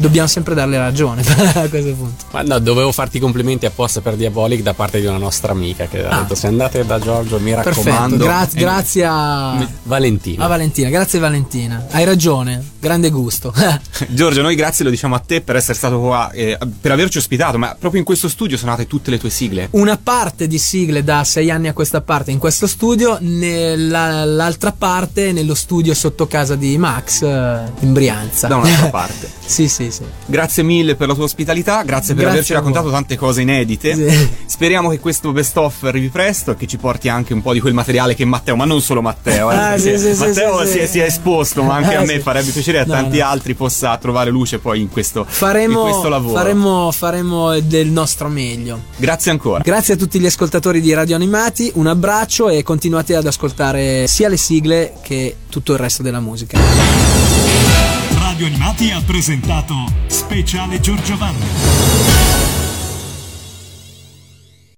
Speaker 3: dobbiamo sempre darle ragione (laughs) a questo punto.
Speaker 6: Ma no, dovevo farti i complimenti apposta per Diabolic da parte di una nostra amica che ha
Speaker 3: Ah.
Speaker 6: detto se andate da Giorgio mi
Speaker 3: Perfetto,
Speaker 6: raccomando.
Speaker 3: gra- grazie a,
Speaker 6: Valentina.
Speaker 3: a Valentina, grazie Valentina. Hai ragione, grande gusto. (laughs)
Speaker 2: Giorgio, noi grazie lo diciamo a te per essere stato qua, eh, per averci ospitato, ma proprio in questo studio sono nate tutte le tue sigle.
Speaker 3: Una parte di sigle da sei anni a questa parte in questo studio, l'altra parte nello studio sotto casa di Max eh, in Brianza.
Speaker 2: Da un'altra (laughs) parte.
Speaker 3: sì, sì, sì.
Speaker 2: Grazie mille per la tua ospitalità, grazie per
Speaker 3: Grazie
Speaker 2: averci raccontato tante cose inedite.
Speaker 3: Sì.
Speaker 2: Speriamo che questo best of arrivi presto e che ci porti anche un po' di quel materiale che Matteo, ma non solo Matteo, eh,
Speaker 3: Ah, sì, sì,
Speaker 2: Matteo si, è, si è esposto, ma anche
Speaker 3: Eh,
Speaker 2: a me farebbe piacere e a
Speaker 3: No,
Speaker 2: tanti
Speaker 3: no.
Speaker 2: altri possa trovare luce poi in questo, in
Speaker 3: Faremo,
Speaker 2: questo lavoro.
Speaker 3: faremo, faremo del nostro meglio.
Speaker 2: Grazie ancora.
Speaker 3: Grazie a tutti gli ascoltatori di Radio Animati, un abbraccio e continuate ad ascoltare sia le sigle che tutto il resto della musica.
Speaker 1: Radio Animati ha presentato Speciale Giorgiovanni.